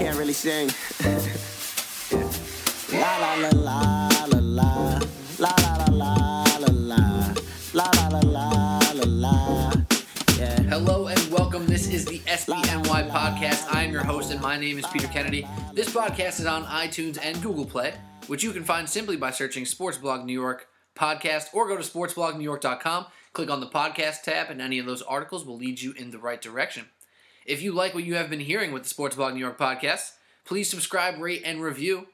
can't really sing. la la la la la la la la la la la la la la la la la la. Hello and welcome. This is the SBNY podcast. I am your host, and my name is Peter Kennedy. This podcast is on iTunes and Google Play, which you can find simply by searching Sports Blog New York podcast or go to sportsblognewyork.com. Click on the podcast tab, and any of those articles will lead you in the right direction. If you like what you have been hearing with the Sports Blog New York podcast, please subscribe, rate, and review,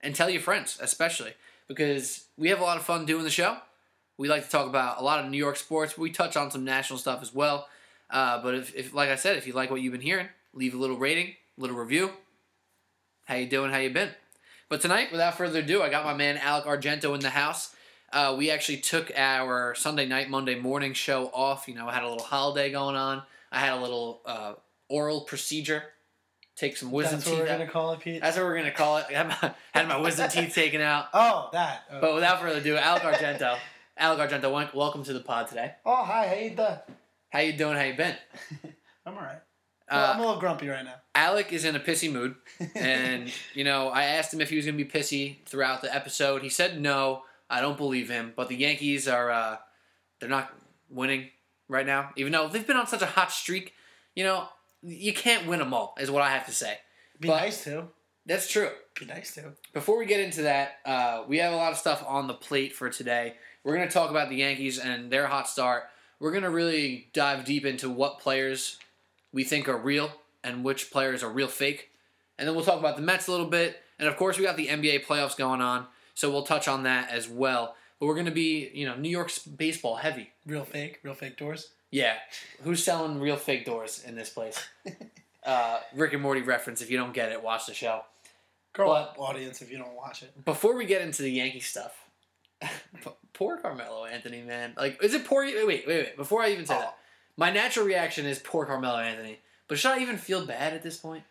and tell your friends, especially because we have a lot of fun doing the show. We like to talk about a lot of New York sports. We touch on some national stuff as well. Uh, but if, if, like I said, if you like what you've been hearing, leave a little rating, a little review. How you doing? How you been? But tonight, without further ado, I got my man Alec Argento in the house. Uh, we actually took our Sunday night, Monday morning show off. You know, I had a little holiday going on. I had a little uh, oral procedure. Take some wisdom That's what teeth we're out. gonna call it, Pete. That's what we're gonna call it. I had my, had my wisdom teeth taken out. oh, that. Oh. But without further ado, Alec Argento. Alec Argento, welcome to the pod today. oh, hi. How you doing? How you doing? How you been? I'm alright. well, I'm a Uh, little grumpy right now. Alec is in a pissy mood, and you know I asked him if he was gonna be pissy throughout the episode. He said no. I don't believe him. But the Yankees are uh, they're not winning right now, even though they've been on such a hot streak. You know you can't win them all, is what I have to say. Be but- nice to. That's true. Be nice to. Before we get into that, uh, we have a lot of stuff on the plate for today. We're going to talk about the Yankees and their hot start. We're going to really dive deep into what players we think are real and which players are real fake. And then we'll talk about the Mets a little bit. And of course, we got the NBA playoffs going on, so we'll touch on that as well. But we're going to be, you know, New York's baseball heavy. Real fake. Real fake doors. Yeah. Who's selling real fake doors in this place? uh, Rick and Morty reference. If you don't get it, watch the show. But- audience, if you don't watch it. Before we get into the Yankee stuff, poor Carmelo Anthony, man. Like, is it poor? Wait, wait, wait. wait. Before I even say Oh. that, my natural reaction is poor Carmelo Anthony. But should I even feel bad at this point?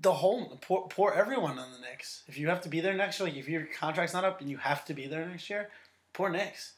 The whole poor, poor everyone on the Knicks. If you have to be there next year, like if your contract's not up and you have to be there next year, poor Knicks.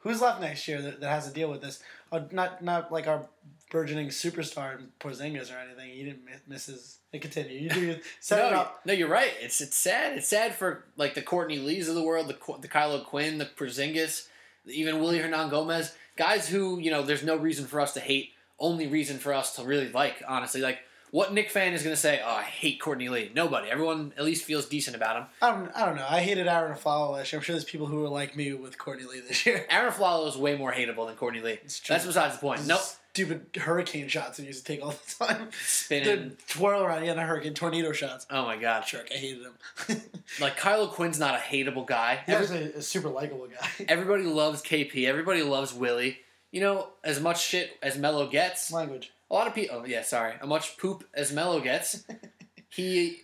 Who's left next year that, that has to deal with this? Uh, not not like our burgeoning superstar Porzingis or anything. He didn't miss, his. Hey, continue. You do set it no, up. no, you're right. It's it's sad. It's sad for like the Courtney Lees of the world, the the Kyle O'Quinn, the Porzingis, even Willy Hernangomez, guys who you know there's no reason for us to hate. Only reason for us to really like, honestly, like what Knick fan is gonna say? Oh, I hate Courtney Lee. Nobody. Everyone at least feels decent about him. I don't, I don't know. I hated Arron Afflalo last year. I'm sure there's people who are like me with Courtney Lee this year. Arron Afflalo is way more hateable than Courtney Lee. It's true. That's besides the point. Nope. Stupid hurricane shots he used to take all the time. Spinning. The twirl around, yeah, not hurricane, tornado shots. Oh my god. Jerk, I hated him. Like Kyle O'Quinn's not a hateable guy. he was Every- a, a super likable guy. everybody loves KP. Everybody loves Willie. You know, as much shit as Melo gets, Language. A lot of people. Oh yeah, sorry. As much poop as Melo gets, he.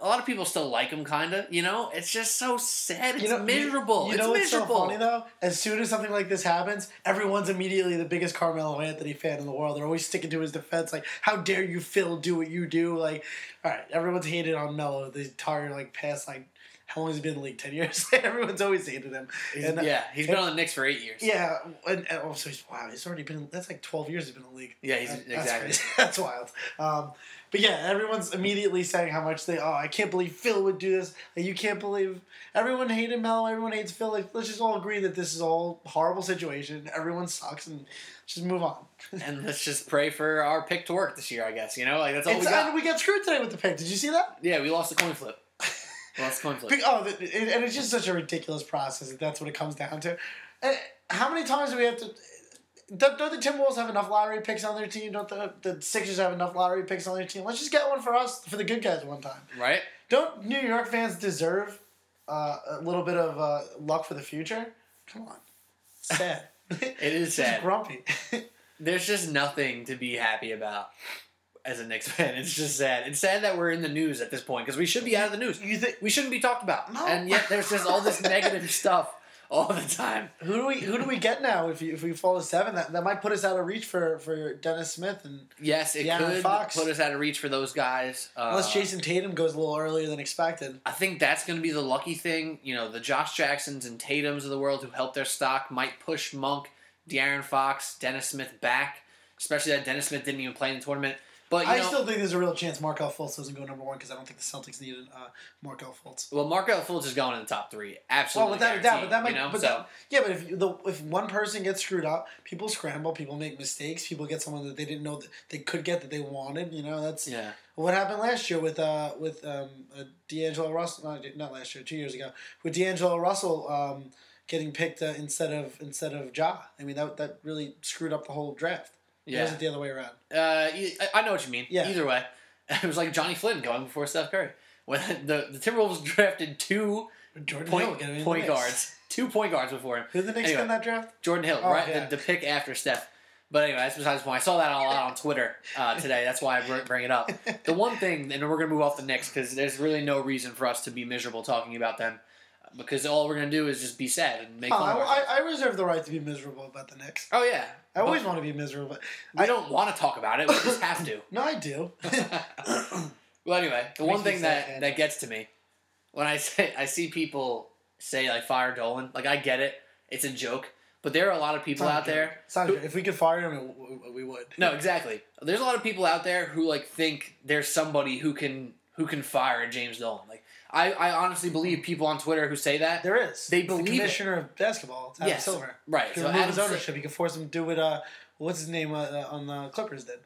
A lot of people still like him, kinda. You know, it's just so sad. It's You know, miserable. You, you it's know what's miserable. so funny though? As soon as something like this happens, everyone's immediately the biggest Carmelo Anthony fan in the world. They're always sticking to his defense. Like, how dare you, Phil, do what you do? Like, all right, everyone's hated on Melo the entire like past like how long has he been in the league? Ten years. everyone's always hated him. He's- And, uh, yeah, he's been on the Knicks for eight years. Yeah, and, and also he's wow. He's already been. That's like twelve years. He's been in the league. Yeah, he's That- exactly. That's, that's wild. Um, but yeah, everyone's immediately saying how much they. Oh, I can't believe Phil would do this. Like you can't believe everyone hated Melo. Everyone hates Phil. Like let's just all agree that this is all horrible situation. Everyone sucks and just move on. and let's just pray for our pick to work this year. I guess you know, like that's all It's, we got. and we got screwed today with the pick. Did you see that? yeah, we lost the coin flip. We lost the coin. Big- Oh, the- it- and it's just such a ridiculous process. That that's what it comes down to. And how many times do we have to? Don't, don't the Timberwolves have enough lottery picks on their team? Don't the, the Sixers have enough lottery picks on their team? Let's just get one for us, for the good guys one time. Right? Don't New York fans deserve uh, a little bit of uh, luck for the future? Come on. Sad. It is Just sad. grumpy. There's just nothing to be happy about as a Knicks fan. It's just sad. It's sad that we're in the news at this point because we should be out of the news. you think We shouldn't be talked about. No. And yet there's just all this negative stuff all the time. who do we who do we get now if, you, if we fall to seven? That, that might put us out of reach for, for Dennis Smith and Yes, it Yeah, could Fox. put us out of reach for those guys. Uh, unless Jayson Tatum goes a little earlier than expected. I think that's going to be the lucky thing. You know, the Josh Jacksons and Tatums of the world who helped their stock might push Monk, De'Aaron Fox, Dennis Smith back. Especially that Dennis Smith didn't even play in the tournament. But I know, still think there's a real chance Markelle Fultz doesn't go number one because I don't think the Celtics need uh, Markelle Fultz. well, Markelle Fultz is going in the top three. absolutely. Well, without a doubt, but that might, you know? but so, that, yeah, but if the if one person gets screwed up, people scramble, people make mistakes, people get someone that they didn't know that they could get that they wanted. You know, that's yeah. what happened last year with uh with um uh, D'Angelo Russell. Not, not last year, two years ago with D'Angelo Russell um getting picked uh, instead of instead of Ja. I mean that that really screwed up the whole draft. It Yeah. wasn't the other way around. Uh, I- know what you mean. Yeah. Either way, it was like Johnny Flynn going before Steph Curry. When the, the Timberwolves drafted two Jordan point, Hill point guards, two point guards before him. Who did the Knicks Anyway. in that draft? Jordan Hill, Oh, right? yeah. The, the pick after Steph. But anyway, that's besides the point. I saw that a lot on Twitter uh, today. That's why I bring it up. The one thing, and we're going to move off the Knicks because there's really no reason for us to be miserable talking about them because all we're going to do is just be sad and make Oh, fun of I. I, I reserve the right to be miserable about the Knicks. Oh, yeah. I always want to be miserable. But we don't want to talk about it. We just have to. No, I do. Well, anyway, the one thing that, that gets to me when I say I see people say like fire Dolan, like I get it, it's a joke, but there are a lot of people out there. Not. If we could fire him, we would. No, exactly. There's a lot of people out there who like think there's somebody who can who can fire James Dolan. Like I, I honestly believe people on Twitter who say that. There is. They the believe it. commissioner of basketball, Adam Yes, Silver. right. So remove Adam his ownership. He can force him to do what uh, what's his name uh, uh, on the Clippers did.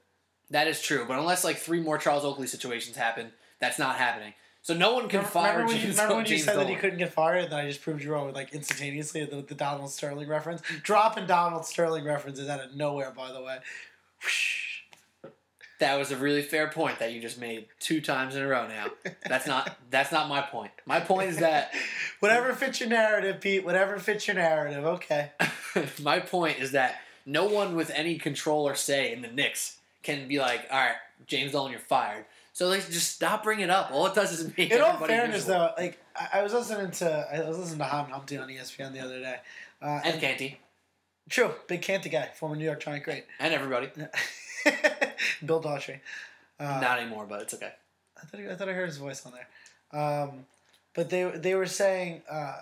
That is true, but unless like three more Charles Oakley situations happen, that's not happening. So no one can fire remember when you, remember when you said Dolan. that he couldn't get fired, and then I just proved you wrong with like instantaneously the, the Donald Sterling reference. Dropping Donald Sterling references out of nowhere, by the way. Whoosh. That was a really fair point that you just made two times in a row. Now that's not that's not my point. My point is that Whatever fits your narrative, Pete. Whatever fits your narrative. Okay. my point is that no one with any control or say in the Knicks can be like, all right, James Dolan, you're fired. So like, just stop bringing it up. All it does is make In all fairness, miserable. though, like I, I was listening to I was listening to Hahn Humpty on ESPN the other day. Uh, and Canty true, big Canty guy, former New York Giant great. and everybody. Bill Daughtry. Uh, Not anymore, but it's okay. I thought, I thought I heard his voice on there. Um, but they they were saying, uh,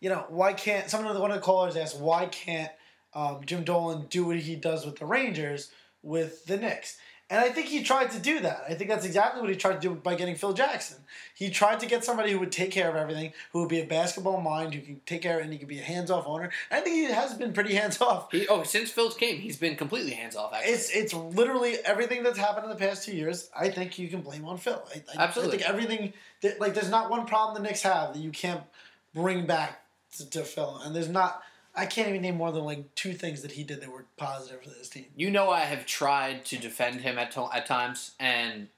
you know, why can't someone of the one of the callers asked why can't um, Jim Dolan do what he does with the Rangers with the Knicks? And I think he tried to do that. I think that's exactly what he tried to do by getting Phil Jackson. He tried to get somebody who would take care of everything, who would be a basketball mind, who can take care of, and he could be a hands off owner. I think he has been pretty hands off. Oh, since Phil's came, he's been completely hands off. Actually, It's it's literally everything that's happened in the past two years. I think you can blame on Phil. I, I, Absolutely. I think everything that, like there's not one problem the Knicks have that you can't bring back to, to Phil, and there's not. I can't even name more than like two things that he did that were positive for this team. you know I have tried to defend him at to- at times, and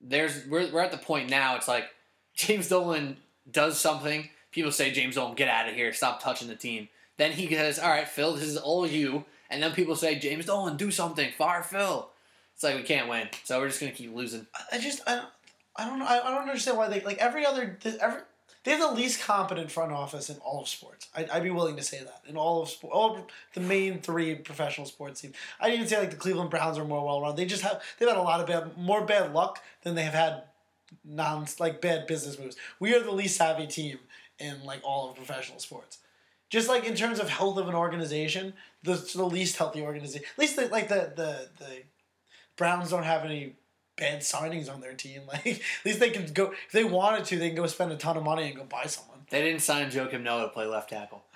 there's we're we're at the point now. It's like James Dolan does something. People say James Dolan, get out of here, stop touching the team. Then he says, "All right, Phil, this is all you." And then people say, "James Dolan, do something, fire Phil." It's like we can't win, so we're just gonna keep losing. I just I don't, I don't know I, I don't understand why they like every other every they have the least competent front office in all of sports. I'd, I'd be willing to say that in all of sport, all of the main three professional sports teams. I'd even say like the Cleveland Browns are more well run. They just have they've had a lot of bad more bad luck than they have had non like bad business moves. We are the least savvy team in like all of professional sports. Just like in terms of health of an organization, the the least healthy organization. At least the, like the the the Browns don't have any bad signings on their team. Like at least they can go if they wanted to, they can go spend a ton of money and go buy someone. They didn't sign Joakim Noah to play left tackle.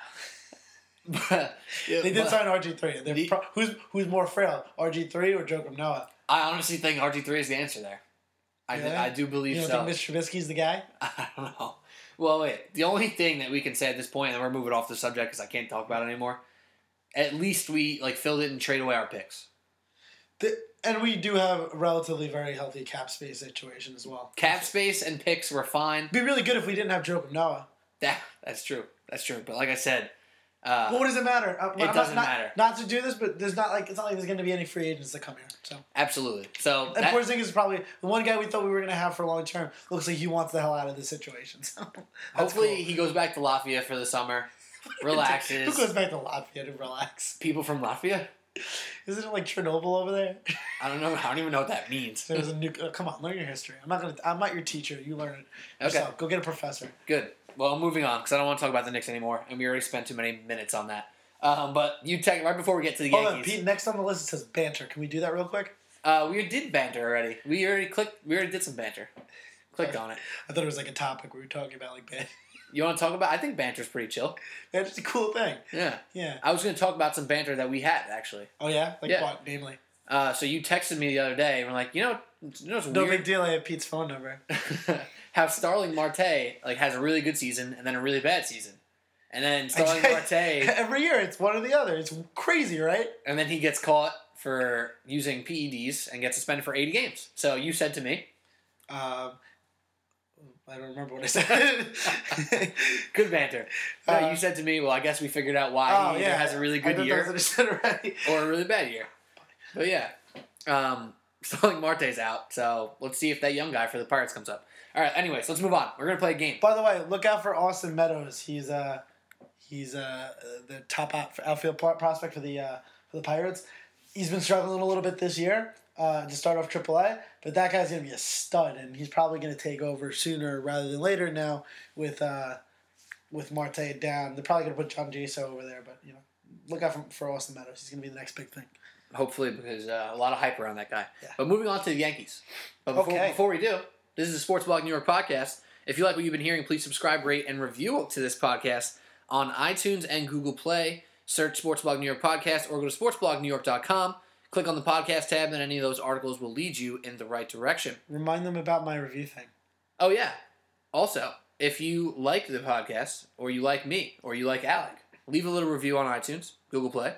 But- They did sign RG three. Pro- who's who's more frail, RG three or Joakim Noah? I honestly think RG three is the answer there. I, do- Yeah? I do believe You don't so. think Mr. Trubisky's the guy? I don't know. Well, wait. The only thing that we can say at this point, and we're moving off the subject because I can't talk about it anymore. At least we like filled it and trade away our picks. The, and we do have a relatively very healthy cap space situation as well. Cap space and picks were fine. It'd be really good if we didn't have Joakim Noah. That that's true. That's true. But like I said, uh, Well, what does it matter? Uh, I'm not- doesn't not, matter. Not to do this, but there's not like it's not like there's going to be any free agents that come here. So absolutely. So and that- Porzingis is probably the one guy we thought we were going to have for long term. Looks like he wants the hell out of this situation. So hopefully cool. he goes back to Latvia for the summer, relaxes. Who goes back to Latvia to relax? People from Latvia. Isn't it like Chernobyl over there? I don't know. I don't even know what that means. There was a nuke. Uh, come on, learn your history. I'm not gonna. I'm not your teacher. You learn it Okay. yourself. Go get a professor. Good. Well, moving on because I don't want to talk about the Knicks anymore, and we already spent too many minutes on that. Um, but you tech right before we get to the Hold on, Pete. Next on the list it says banter. Can we do that real quick? Uh, we did banter already. We already clicked. We already did some banter. Clicked on it. I thought it was like a topic we were talking about, like bad. You want to talk about? I think banter's pretty chill. That's a cool thing. Yeah. Yeah. I was going to talk about some banter that we had actually. Oh yeah. Like Yeah. what? Namely. Uh, so you texted me the other day and we're like, you know, you know No weird? big deal. I have Pete's phone number. How Starling Marte like has a really good season and then a really bad season, and then Starling Marte Every year, it's one or the other. It's crazy, right? and then he gets caught for using PEDs and gets suspended for 80 games. So you said to me, Um, I don't remember what I said. good banter. No, Uh, you said to me, well, I guess we figured out why oh he either yeah, has a really good year That's what I said already. or a really bad year. But yeah, um, Starling Marte's out, so let's see if that young guy for the Pirates comes up. All right, anyways, let's move on. We're gonna play a game. By the way, look out for Austin Meadows. He's uh he's uh the top out, outfield pro- prospect for the uh, for the Pirates. He's been struggling a little bit this year uh, to start off AAA, but that guy's gonna be a stud, and he's probably gonna take over sooner rather than later now with uh with Marte down. They're probably gonna put John Jaso over there, but you know look out for, for Austin Meadows. He's gonna be the next big thing. Hopefully, because uh, a lot of hype around that guy. Yeah. But moving on to the Yankees. But before, Okay. before we do, this is a Sports Blog New York podcast. If you like what you've been hearing, please subscribe, rate, and review to this podcast on iTunes and Google Play. Search Sports Blog New York podcast or go to sportsblognewyork.com. Click on the podcast tab, and any of those articles will lead you in the right direction. Remind them about my review thing. Oh yeah. Also, if you like the podcast, or you like me, or you like Alec, leave a little review on iTunes, Google Play,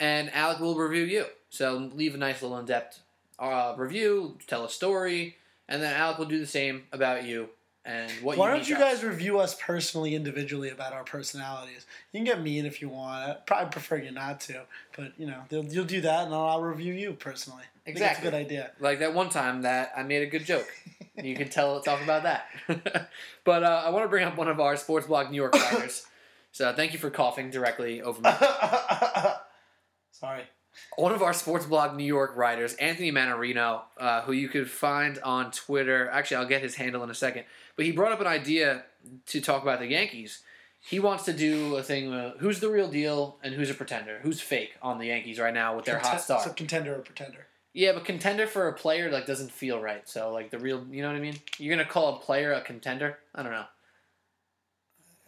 and Alec will review you. So leave a nice little in-depth uh, review, tell a story, and then Alec will do the same about you and what Why don't you guys review us personally, individually about our personalities? You can get mean if you want. I probably prefer you not to, but you know you'll do that, and I'll review you personally. Exactly. a good idea. like that one time that I made a good joke. you can tell talk about that. but uh, I want to bring up one of our sports blog New York writers. so thank you for coughing directly over me. Sorry. One of our sports blog New York writers, Anthony Manarino, uh, who you could find on Twitter. Actually, I'll get his handle in a second. But he brought up an idea to talk about the Yankees. He wants to do a thing. Uh, who's the real deal and who's a pretender? Who's fake on the Yankees right now with their hot start? So contender or pretender? Yeah, but contender for a player like doesn't feel right. So like the real, you know what I mean? You're gonna call a player a contender? I don't know.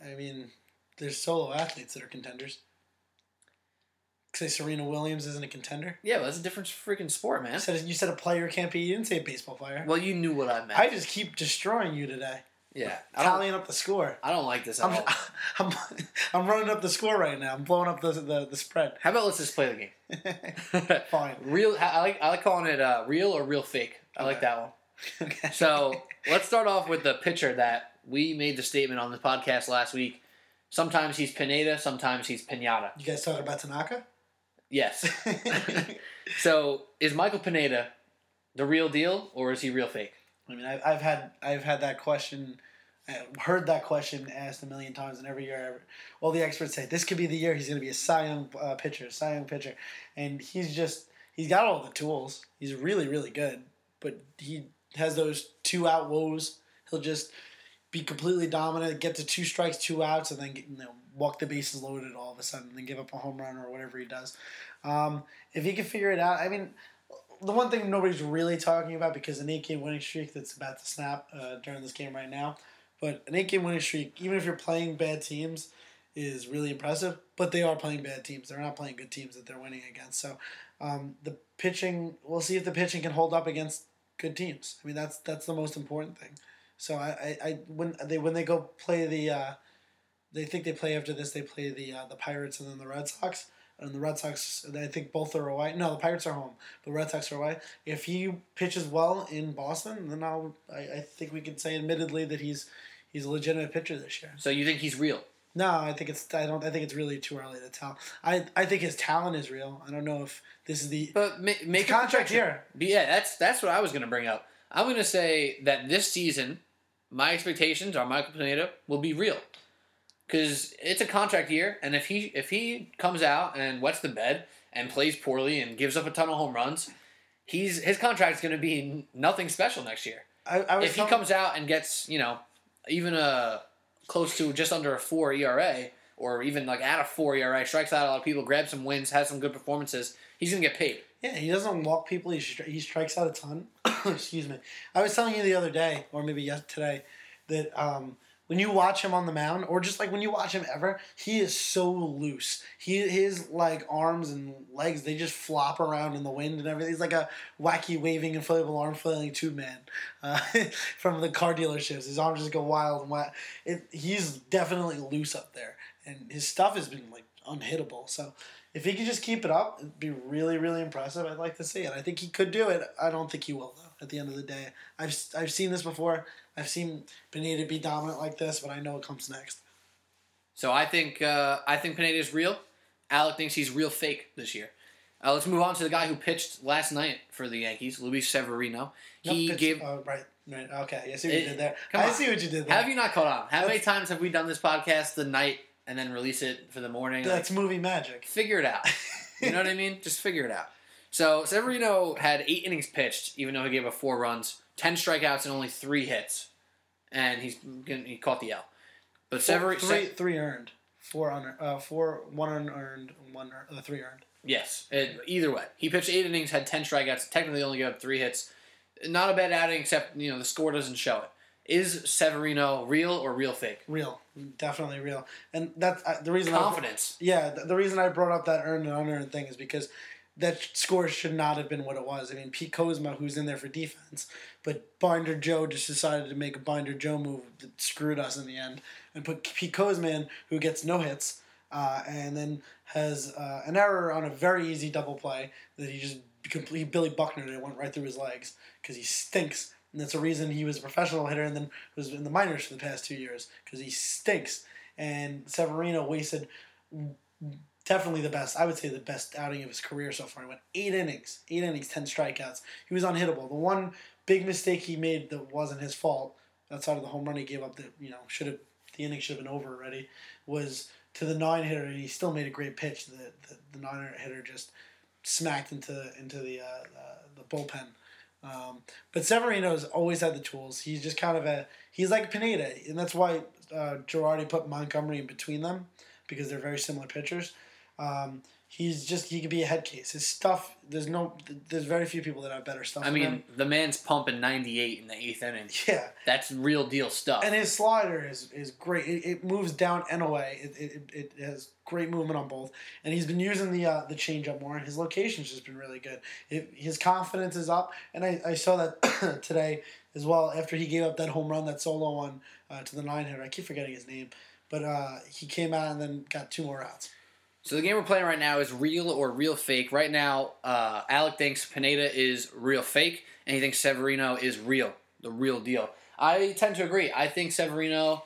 I mean, there's solo athletes that are contenders. Say Serena Williams isn't a contender. Yeah, but that's a different freaking sport, You man. said you said a player can't be. You didn't say a baseball player. Well, you knew what I meant. I just keep destroying you today, yeah, tallying up the score. I don't like this at I'm, all. I'm, I'm running up the score right now. I'm blowing up the the, the spread. How about let's just play the game? Fine. Real. I like. I like calling it uh, real or real fake. I like that one. Okay. So let's start off with the pitcher that we made the statement on the podcast last week. Sometimes he's Pineda, sometimes he's Pinata. you guys talking about Tanaka? Yes. so is Michael Pineda the real deal or is he real fake? I mean, I've, had I've had that question, heard that question asked a million times, and every year, all the experts say this could be the year he's going to be a Cy Young uh, pitcher, Cy Young pitcher, and he's just he's got all the tools. He's really really good, but he has those two out woes. He'll just be completely dominant, get to two strikes, two outs, and then get, you know, walk the bases loaded all of a sudden, and give up a home run or whatever he does. Um, if he can figure it out, I mean, the one thing nobody's really talking about because an eight game winning streak that's about to snap uh, during this game right now, but an eight game winning streak, even if you're playing bad teams, is really impressive. But they are playing bad teams; they're not playing good teams that they're winning against. So um, the pitching, we'll see if the pitching can hold up against good teams. I mean, that's that's the most important thing. So I, I, I when they when they go play the, uh, they think they play after this. They play the uh, the Pirates and then the Red Sox. And the Red Sox, I think both are away. No, the Pirates are home. The Red Sox are away. If he pitches well in Boston, then I'll, I, I think we can say admittedly that he's he's a legitimate pitcher this year. So you think he's real? No, I think it's I don't I think it's really too early to tell. I I think his talent is real. I don't know if this is the But ma- make contract year. Yeah, that's that's what I was going to bring up. I'm going to say that this season, my expectations are Michael Pineda will be real, because it's a contract year, and if he if he comes out and wets the bed and plays poorly and gives up a ton of home runs, he's his contract is going to be nothing special next year. I, I was If he comes out and gets you know even a close to just under a four ERA or even like at a four ERA, strikes out a lot of people, grabs some wins, has some good performances, he's going to get paid. Yeah, he doesn't walk people. He, stri- he strikes out a ton. Excuse me. I was telling you the other day, or maybe yesterday, that um, when you watch him on the mound, or just like when you watch him ever, he is so loose. He his like arms and legs they just flop around in the wind and everything. He's like a wacky waving inflatable arm flailing tube man uh, from the car dealerships. His arms just go wild and wild. It, he's definitely loose up there, and his stuff has been like unhittable. So if he could just keep it up, it'd be really, really impressive. I'd like to see it. I think he could do it. I don't think he will, though, at the end of the day. I've, I've seen this before. I've seen Pineda be dominant like this, but I know it comes next. So I think uh, I think Pineda is real. Alec thinks he's real fake this year. Uh, let's move on to the guy who pitched last night for the Yankees, Luis Severino. He Nope, gave. Oh, right. Right. Okay. I see what It- you did there. come I on. see what you did there. Have you not caught on? How many times have we done this podcast the night and then release it for the morning? That's movie magic. figure it out. You know what I mean? Just figure it out. So Severino had eight innings pitched, even though he gave up four runs, ten strikeouts, and only three hits, and he's he caught the L. But Severino, three, three earned. Four unearned. Uh, four, one unearned, one uh, three earned. yes, it, either way, he pitched eight innings, had ten strikeouts, technically only gave up three hits. Not a bad outing, except you know the score doesn't show it. Is Severino real or real fake? Real. Definitely real. And that's uh, the reason I- Confidence. Yeah, the, the reason I brought up that earned and unearned thing is because that score should not have been what it was. I mean, Pete Kozma, who's in there for defense, but Binder Joe just decided to make a Binder Joe move that screwed us in the end and put Pete Kozma in, who gets no hits, uh, and then has uh, an error on a very easy double play that he just completely Billy Buckner it went right through his legs because he stinks. And that's the reason he was a professional hitter and then was in the minors for the past two years because he stinks. And Severino wasted definitely the best. I would say the best outing of his career so far. He went eight innings, eight innings, ten strikeouts. He was unhittable. The one big mistake he made that wasn't his fault, outside of the home run he gave up, that you know should have the inning should have been over already, was to the nine hitter. And he still made a great pitch. The the, the nine hitter just smacked into into the uh, uh, the bullpen. Um, but Severino's always had the tools. He's just kind of a he's like Pineda, and that's why uh, Girardi put Montgomery in between them because they're very similar pitchers. Um, he's just he could be a head case. His stuff there's no there's very few people that have better stuff. I mean, him. the man's pumping 98 in the eighth inning. yeah, That's real deal stuff. and his slider is is great. It, it moves down and away. It, it, it, has great movement on both, and he's been using the uh, the changeup more. And his location's just been really good. It, his confidence is up, and I, I saw that today as well. After he gave up that home run, that solo one uh, to the nine hitter. I keep forgetting his name, but uh, he came out and then got two more outs. So the game we're playing right now is real or real fake. Right now, uh, Alec thinks Pineda is real fake, and he thinks Severino is real, the real deal. I tend to agree. I think Severino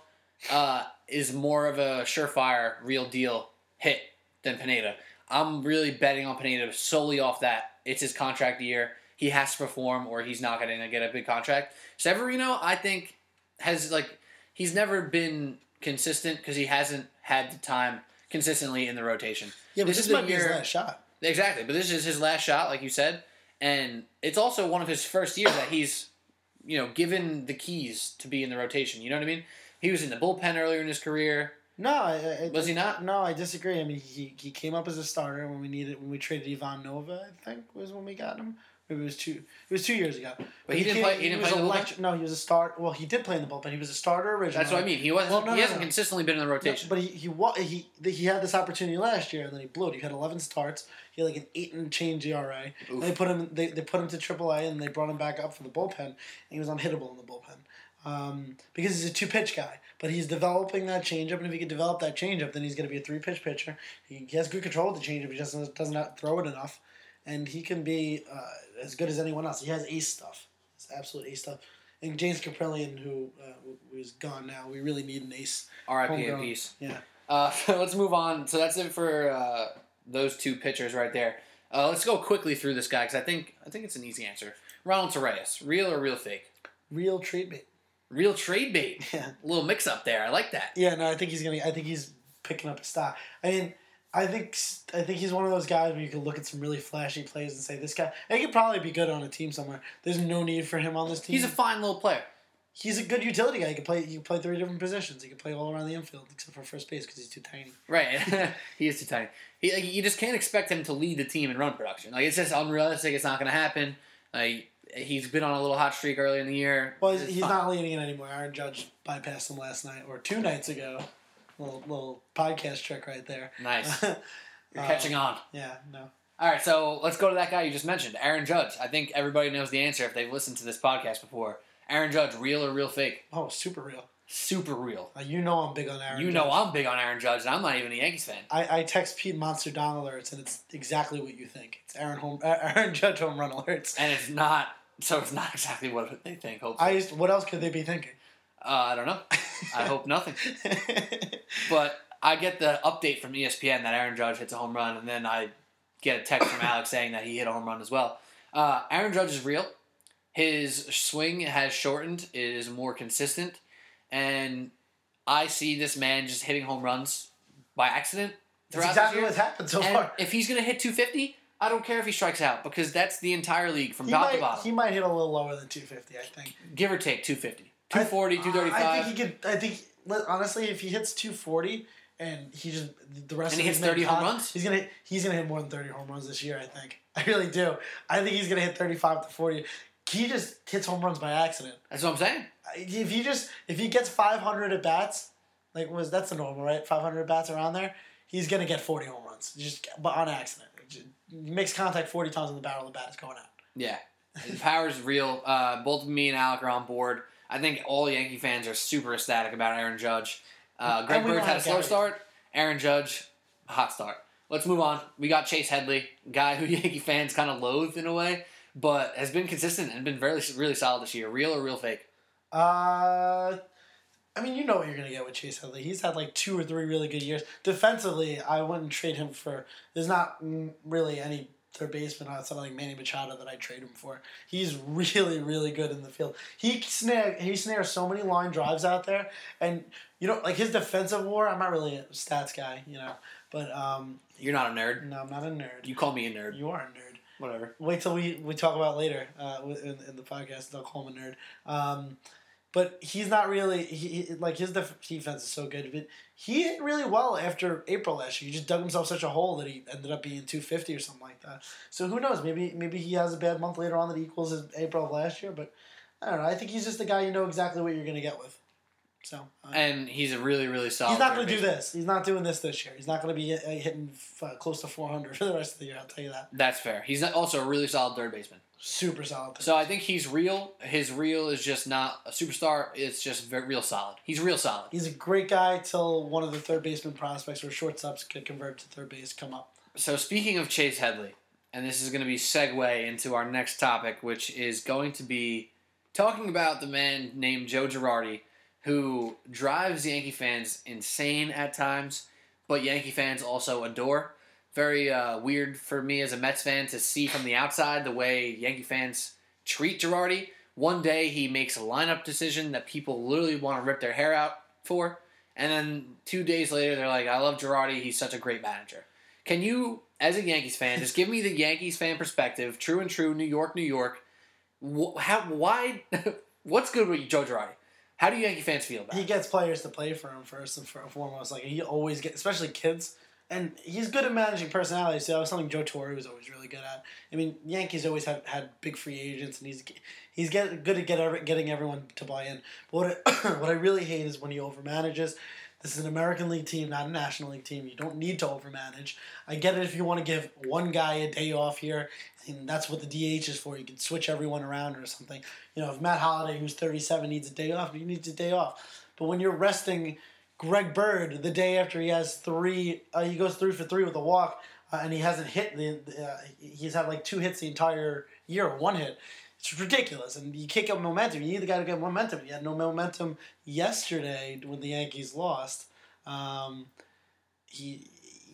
uh, is more of a surefire, real deal hit than Pineda. I'm really betting on Pineda solely off that. It's his contract year. He has to perform, or he's not going to get a big contract. Severino, I think, has like he's never been consistent because he hasn't had the time consistently in the rotation. Yeah, but This this, is might be his last shot. Exactly, but this is his last shot, like you said, and it's also one of his first years that he's, you know, given the keys to be in the rotation. You know what I mean? He was in the bullpen earlier in his career. No, I, I, Was he not? No, I disagree. I mean, he, he came up as a starter when we needed when we traded Ivan Nova. I think was when we got him. Maybe it was two. It was two years ago. But, he didn't came- play- he didn't was play in the bullpen? No, he was a start. Well, he did play in the bullpen. He was a starter originally. That's what I mean. He wasn't. Well, no, he no, hasn't no. consistently been in the rotation. but he he wa- he he had this opportunity last year and then he blew it. He had eleven starts. He had like an eight and change ERA. Oof. They put him they, they put him to AAA and they brought him back up for the bullpen. And he was unhittable in the bullpen um, because he's a two pitch guy. But he's developing that changeup, and if he can develop that changeup, then he's going to be a three pitch pitcher. He, he has good control of the changeup. He just doesn't, doesn't not throw it enough, and he can be uh, as good as anyone else. He has ace stuff. It's absolute ace stuff. And James Kaprielian, who uh, is gone now, we really need an ace. R.I.P. in peace. Yeah. Uh, let's move on. So that's it for uh, those two pitchers right there. Uh, let's go quickly through this guy because I think I think it's an easy answer. Ronald Torreyes, real or real fake? Real trade bait. Real trade bait. Yeah. A little mix up there. I like that. Yeah, no, I think he's gonna. I think he's picking up a stock. I mean, I think I think he's one of those guys where you can look at some really flashy plays and say this guy. He could probably be good on a team somewhere. There's no need for him on this team. He's a fine little player. he's a good utility guy. He can play. He can play three different positions. He can play all around the infield except for first base because he's too tiny. Right, he is too tiny. He, like, you just can't expect him to lead the team in run production. Like it's just unrealistic. It's not going to happen. Like he's been on a little hot streak early in the year. Well, he's, not leading it anymore. Aaron Judge bypassed him last night or two nights ago. Little little podcast trick right there. nice. You're Uh, catching on. Yeah, no. All right, so let's go to that guy you just mentioned, Aaron Judge. I think everybody knows the answer if they've listened to this podcast before. Aaron Judge, real or real fake? Oh, super real. Super real. Uh, you know I'm big on Aaron. you know I'm big on Aaron Judge, and I'm not even a Yankees fan. I, I text Pete Monster Don alerts, and it's exactly what you think. It's Aaron home, uh, Aaron Judge home run alerts. And it's not, so it's not exactly what they think, hopefully. I used, what else could they be thinking? uh, I don't know. I hope nothing. But I get the update from ESPN that Aaron Judge hits a home run, and then I get a text from Alex saying that he hit a home run as well. Uh, Aaron Judge is real. His swing has shortened. It is more consistent, and I see this man just hitting home runs by accident That's exactly what's happened so and far. if he's gonna hit 250, I don't care if he strikes out because that's the entire league from He top to bottom, he might hit a little lower than 250, I think. give or take 250, 240, I, 235. I think he could. I think honestly, if he hits 240 and he just the rest And of he hits 30 home runs? he's gonna he's gonna hit more than 30 home runs this year. I think. I really do. I think he's gonna hit 35 to 40. He just hits home runs by accident. that's what I'm saying. If he just if he gets 500 at bats, like was that's the normal right? 500 at bats around there. He's gonna get 40 home runs just but on accident. Just- makes contact 40 times in the barrel of the bat is going out. Yeah, the power is real. Uh, both me and Alec are on board. I think all Yankee fans are super ecstatic about Aaron Judge. Uh, Greg Bird had a slow start. Aaron Judge, hot start. Let's move on. We got Chase Headley, guy who Yankee fans kind of loathe in a way, but has been consistent and been very really solid this year. Real or real fake? Uh, I mean, you know what you're gonna get with Chase Headley. He's had like two or three really good years. Defensively, I wouldn't trade him for. There's not mm, really any third baseman on of like Manny Machado that I'd trade him for. He's really, really good in the field. He snare he snares so many line drives out there, and you know, like his defensive war. I'm not really a stats guy, you know, but um, You're not a nerd. no, I'm not a nerd. You call me a nerd. You are a nerd. Whatever. Wait till we, we talk about later uh, in, in the podcast. They'll call him a nerd. Um, but he's not really he, like his def- defense is so good. But he hit really well after April last year. He just dug himself such a hole that he ended up being two fifty or something like that. So who knows? Maybe maybe he has a bad month later on that equals his April of last year. But I don't know. I think he's just the guy you know exactly what you're gonna get with. So uh, And he's a really really solid. he's not going to do this. He's not doing this this year. He's not going to be hitting uh, close to 400 for the rest of the year. I'll tell you that. That's fair. He's also a really solid third baseman. Super solid. So I think he's real. His real is just not a superstar. It's just very, real solid. He's real solid. He's a great guy till one of the third baseman prospects or shortstops get convert to third base come up. So speaking of Chase Headley, and this is going to be segue into our next topic, which is going to be talking about the man named Joe Girardi, who drives Yankee fans insane at times, but Yankee fans also adore. Very uh, weird for me as a Mets fan to see from the outside the way Yankee fans treat Girardi. One day he makes a lineup decision that people literally want to rip their hair out for, and then two days later they're like, "I love Girardi. He's such a great manager." Can you, as a Yankees fan, just give me the Yankees fan perspective? True and true, New York, New York. Wh- How? Why? What's good with Joe Girardi? How do Yankee fans feel about He it? gets players to play for him first and foremost. Like he always gets, especially kids, and he's good at managing personalities. So that was something Joe Torre was always really good at. I mean, Yankees always have had big free agents, and he's he's get, good at get getting everyone to buy in. But what I, what I really hate is when he overmanages. This is an American League team, not a National League team. You don't need to overmanage. I get it if you want to give one guy a day off here, and that's what the DH is for. You can switch everyone around or something. You know, if Matt Holliday, who's 37, needs a day off, he needs a day off. But when you're resting Greg Bird the day after he has three, uh, he goes three for three with a walk, uh, and he hasn't hit the. Uh, he's had like two hits the entire year, one hit. It's ridiculous, and you can't get momentum. You need the guy to get momentum. He had no momentum yesterday when the Yankees lost. Um, he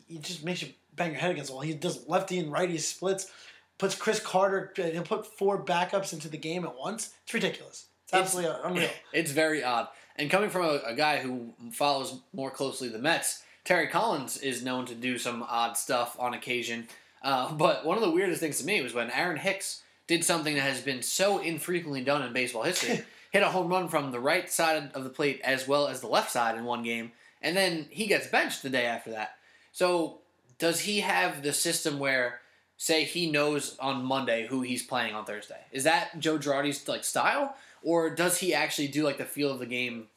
he just makes you bang your head against the wall. He does lefty and righty splits, puts Chris Carter. He'll put four backups into the game at once. It's ridiculous. It's It's- absolutely unreal. It's very odd. And coming from a, a guy who follows more closely the Mets, Terry Collins is known to do some odd stuff on occasion. Uh, but one of the weirdest things to me was when Aaron Hicks did something that has been so infrequently done in baseball history. hit a home run from the right side of the plate as well as the left side in one game, and then he gets benched the day after that. So does he have the system where, say, he knows on Monday who he's playing on Thursday? Is that Joe Girardi's like style, or does he actually do like the feel of the game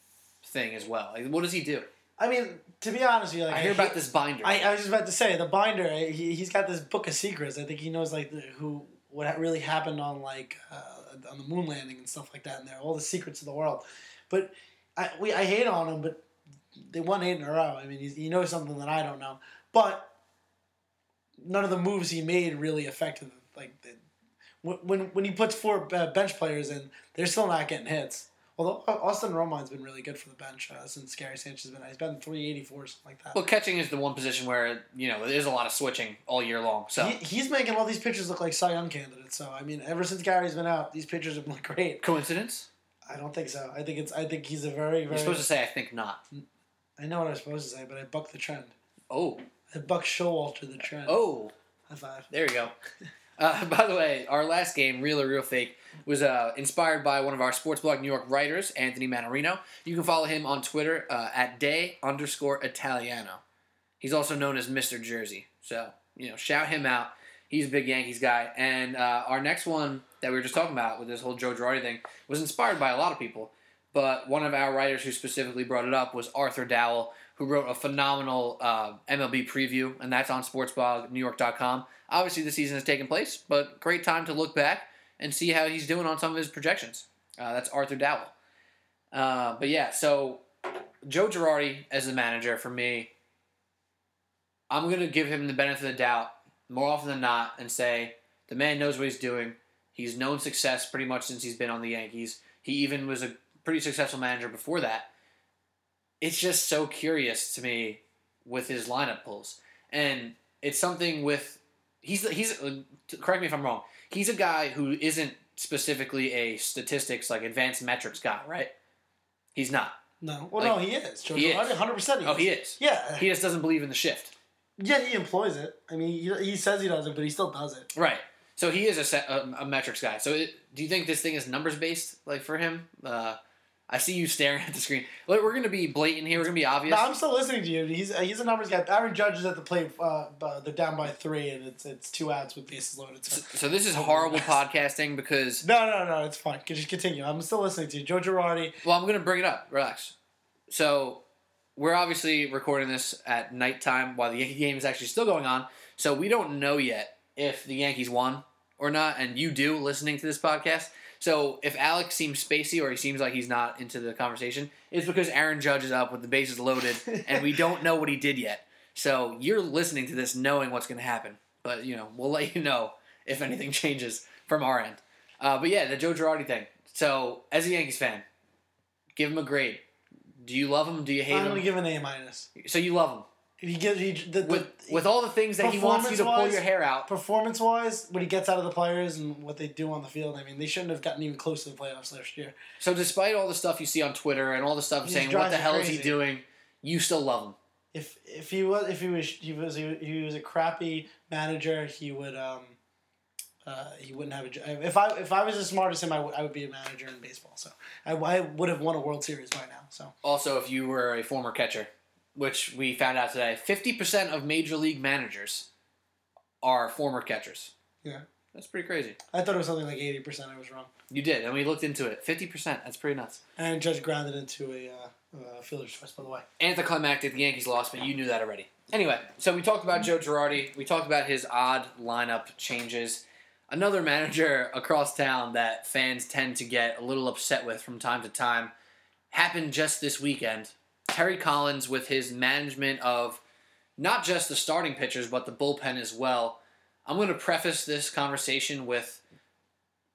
thing as well? Like, what does he do? I mean, to be honest with you, like I hear about this binder. I, I was just about to say the binder. He he's got this book of secrets. I think he knows like the, who what really happened on like uh, on the moon landing and stuff like that. And there, all the secrets of the world. But I we I hate on him, but they won eight in a row. I mean, he knows something that I don't know. But none of the moves he made really affected like the, when when he puts four uh, bench players in, they're still not getting hits. Although Austin Romine's been really good for the bench uh, since Gary Sanchez has been. He's been three eighty four something like that. well, catching is the one position where you know there's a lot of switching all year long. So He, he's making all these pitchers look like Cy Young candidates. So I mean, ever since Gary's been out, these pitchers have looked great. coincidence? I don't think so. I think it's. I think he's a very, You're supposed to say I think not. I know what I'm supposed to say, but I bucked the trend. Oh, I buck Showalter the trend. oh, high five. there you go. Uh, by the way, our last game, Real or Real Fake, was uh, inspired by one of our Sports Blog New York writers, Anthony Manarino. You can follow him on Twitter uh, at day underscore Italiano. He's also known as Mr. Jersey. So, you know, shout him out. He's a big Yankees guy. And uh, our next one that we were just talking about with this whole Joe Girardi thing was inspired by a lot of people. But one of our writers who specifically brought it up was Arthur Dowell, who wrote a phenomenal uh, MLB preview, and that's on sportsblog.newyork.com. Obviously, the season has taken place, but great time to look back and see how he's doing on some of his projections. Uh, that's Arthur Dowell. Uh, but yeah, so Joe Girardi as the manager for me, I'm going to give him the benefit of the doubt more often than not and say the man knows what he's doing. He's known success pretty much since he's been on the Yankees. He even was a pretty successful manager before that. It's just so curious to me with his lineup pulls, and it's something with he's he's correct me if I'm wrong. He's a guy who isn't specifically a statistics like advanced metrics guy, right? He's not. No, well, Like, no, he is. He is. 100%. He Oh, he is. Yeah, He just doesn't believe in the shift. yeah, he employs it. I mean, he, he says he doesn't, but he still does it. Right. So he is a, set, a, a metrics guy. So it, do you think this thing is numbers based, like for him? Uh, I see you staring at the screen. Look, we're gonna be blatant here. We're gonna be obvious. No, I'm still listening to you. He's uh, he's a numbers guy. Aaron Judge is at the plate. Uh, uh, they're down by three, and it's it's two outs with bases loaded. So. so, so this is horrible podcasting because No, no, no, it's fine. Can Just continue. I'm still listening to you. Joe Girardi. well, I'm gonna bring it up. Relax. So we're obviously recording this at nighttime while the Yankee game is actually still going on. So we don't know yet if the Yankees won or not, and you do listening to this podcast. So if Alex seems spacey or he seems like he's not into the conversation, it's because Aaron Judge is up with the bases loaded, and we don't know what he did yet. So you're listening to this knowing what's going to happen, but you know we'll let you know if anything changes from our end. Uh, but yeah, the Joe Girardi thing. So as a Yankees fan, give him a grade. Do you love him? Do you hate him? I'm gonna him? give an A minus. So you love him He gives he the, the, with with all the things that he wants you to pull your hair out. performance wise, what he gets out of the players and what they do on the field. I mean, they shouldn't have gotten even close to the playoffs last year. So despite all the stuff you see on Twitter and all the stuff He saying what the hell is he doing, you still love him. If if he was if he was he was he was a crappy manager, he would um. Uh, he wouldn't have a job. If I if I was as smart as him, I would I would be a manager in baseball. So I, I would have won a World Series by now. So Also, if you were a former catcher, which we found out today, fifty percent of major league managers are former catchers. Yeah. That's pretty crazy. I thought it was something like eighty percent. I was wrong. You did, and we looked into it. Fifty percent. That's pretty nuts. And Judge grounded into a uh, uh, fielder's choice, by the way. Anticlimactic. The Yankees lost, but you knew that already. Anyway, so we talked about Joe Girardi. We talked about his odd lineup changes. Another manager across town that fans tend to get a little upset with from time to time happened just this weekend. Terry Collins with his management of not just the starting pitchers but the bullpen as well. I'm going to preface this conversation with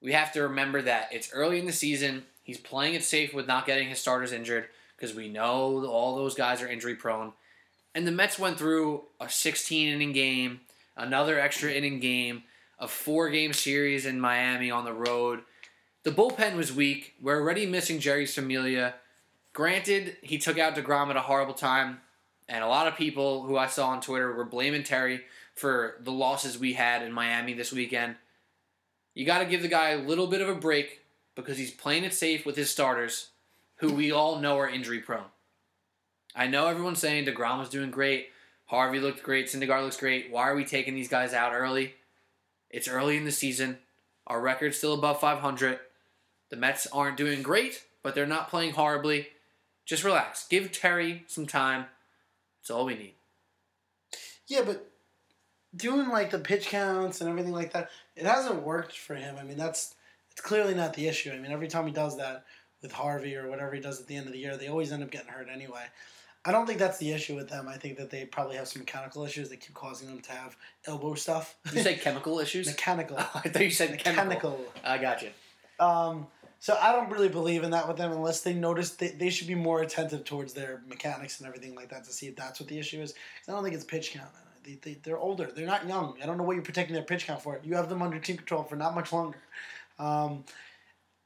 we have to remember that it's early in the season. He's playing it safe with not getting his starters injured because we know all those guys are injury prone. And the Mets went through a 16 inning game, another extra inning game, a four game series in Miami on the road. The bullpen was weak. We're already missing Jeurys Familia. Granted, he took out DeGrom at a horrible time, and a lot of people who I saw on Twitter were blaming Terry for the losses we had in Miami this weekend. You got to give the guy a little bit of a break because he's playing it safe with his starters, who we all know are injury prone. I know everyone's saying DeGrom was doing great, Harvey looked great, Syndergaard looks great. Why are we taking these guys out early? It's early in the season. Our record's still above 500. The Mets aren't doing great, but they're not playing horribly. Just relax. Give Terry some time. That's all we need. Yeah, but doing like the pitch counts and everything like that, it hasn't worked for him. I mean, that's it's clearly not the issue. I mean, every time he does that with Harvey or whatever he does at the end of the year, they always end up getting hurt anyway. I don't think that's the issue with them. I think that they probably have some mechanical issues that keep causing them to have elbow stuff. Did you say chemical issues? mechanical. I thought you said chemical. mechanical. I got you. Um, so I don't really believe in that with them unless they notice they, they should be more attentive towards their mechanics and everything like that to see if that's what the issue is. I don't think it's pitch count. They, they, they're older. They're not young. I don't know what you're protecting their pitch count for. You have them under team control for not much longer. Um,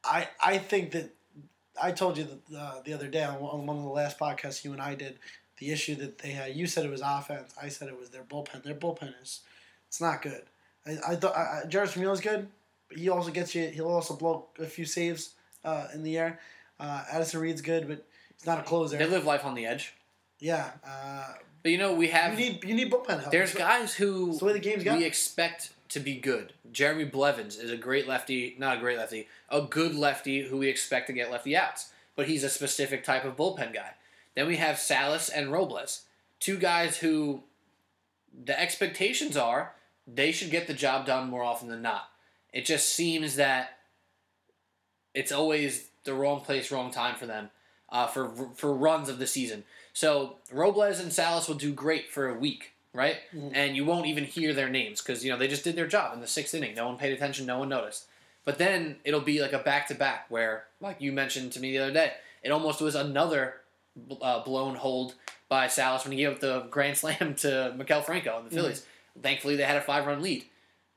I I think that I told you that, uh, the other day on one of the last podcasts you and I did the issue that they had. You said it was offense. I said it was their bullpen. Their bullpen is it's not good. I, I thought Jarvis Munoz is good, but he also gets you. He'll also blow a few saves uh, in the air. Uh, Addison Reed's good, but he's not a closer. They live life on the edge. yeah, uh, But you know, we you have need you need bullpen help. there's guys who That's the way the game's got. we expect to be good. Jeremy Blevins is a great lefty, not a great lefty, a good lefty who we expect to get lefty outs. But he's a specific type of bullpen guy. Then we have Salas and Robles, two guys who the expectations are they should get the job done more often than not. It just seems that it's always the wrong place, wrong time for them uh, for for runs of the season. So Robles and Salas will do great for a week, right? Mhm. And you won't even hear their names because you know they just did their job in the sixth inning. No one paid attention. No one noticed. But then it'll be like a back to back where, like you mentioned to me the other day, it almost was another uh, blown hold by Salas when he gave up the grand slam to Maikel Franco and the Phillies. Thankfully, they had a five run lead.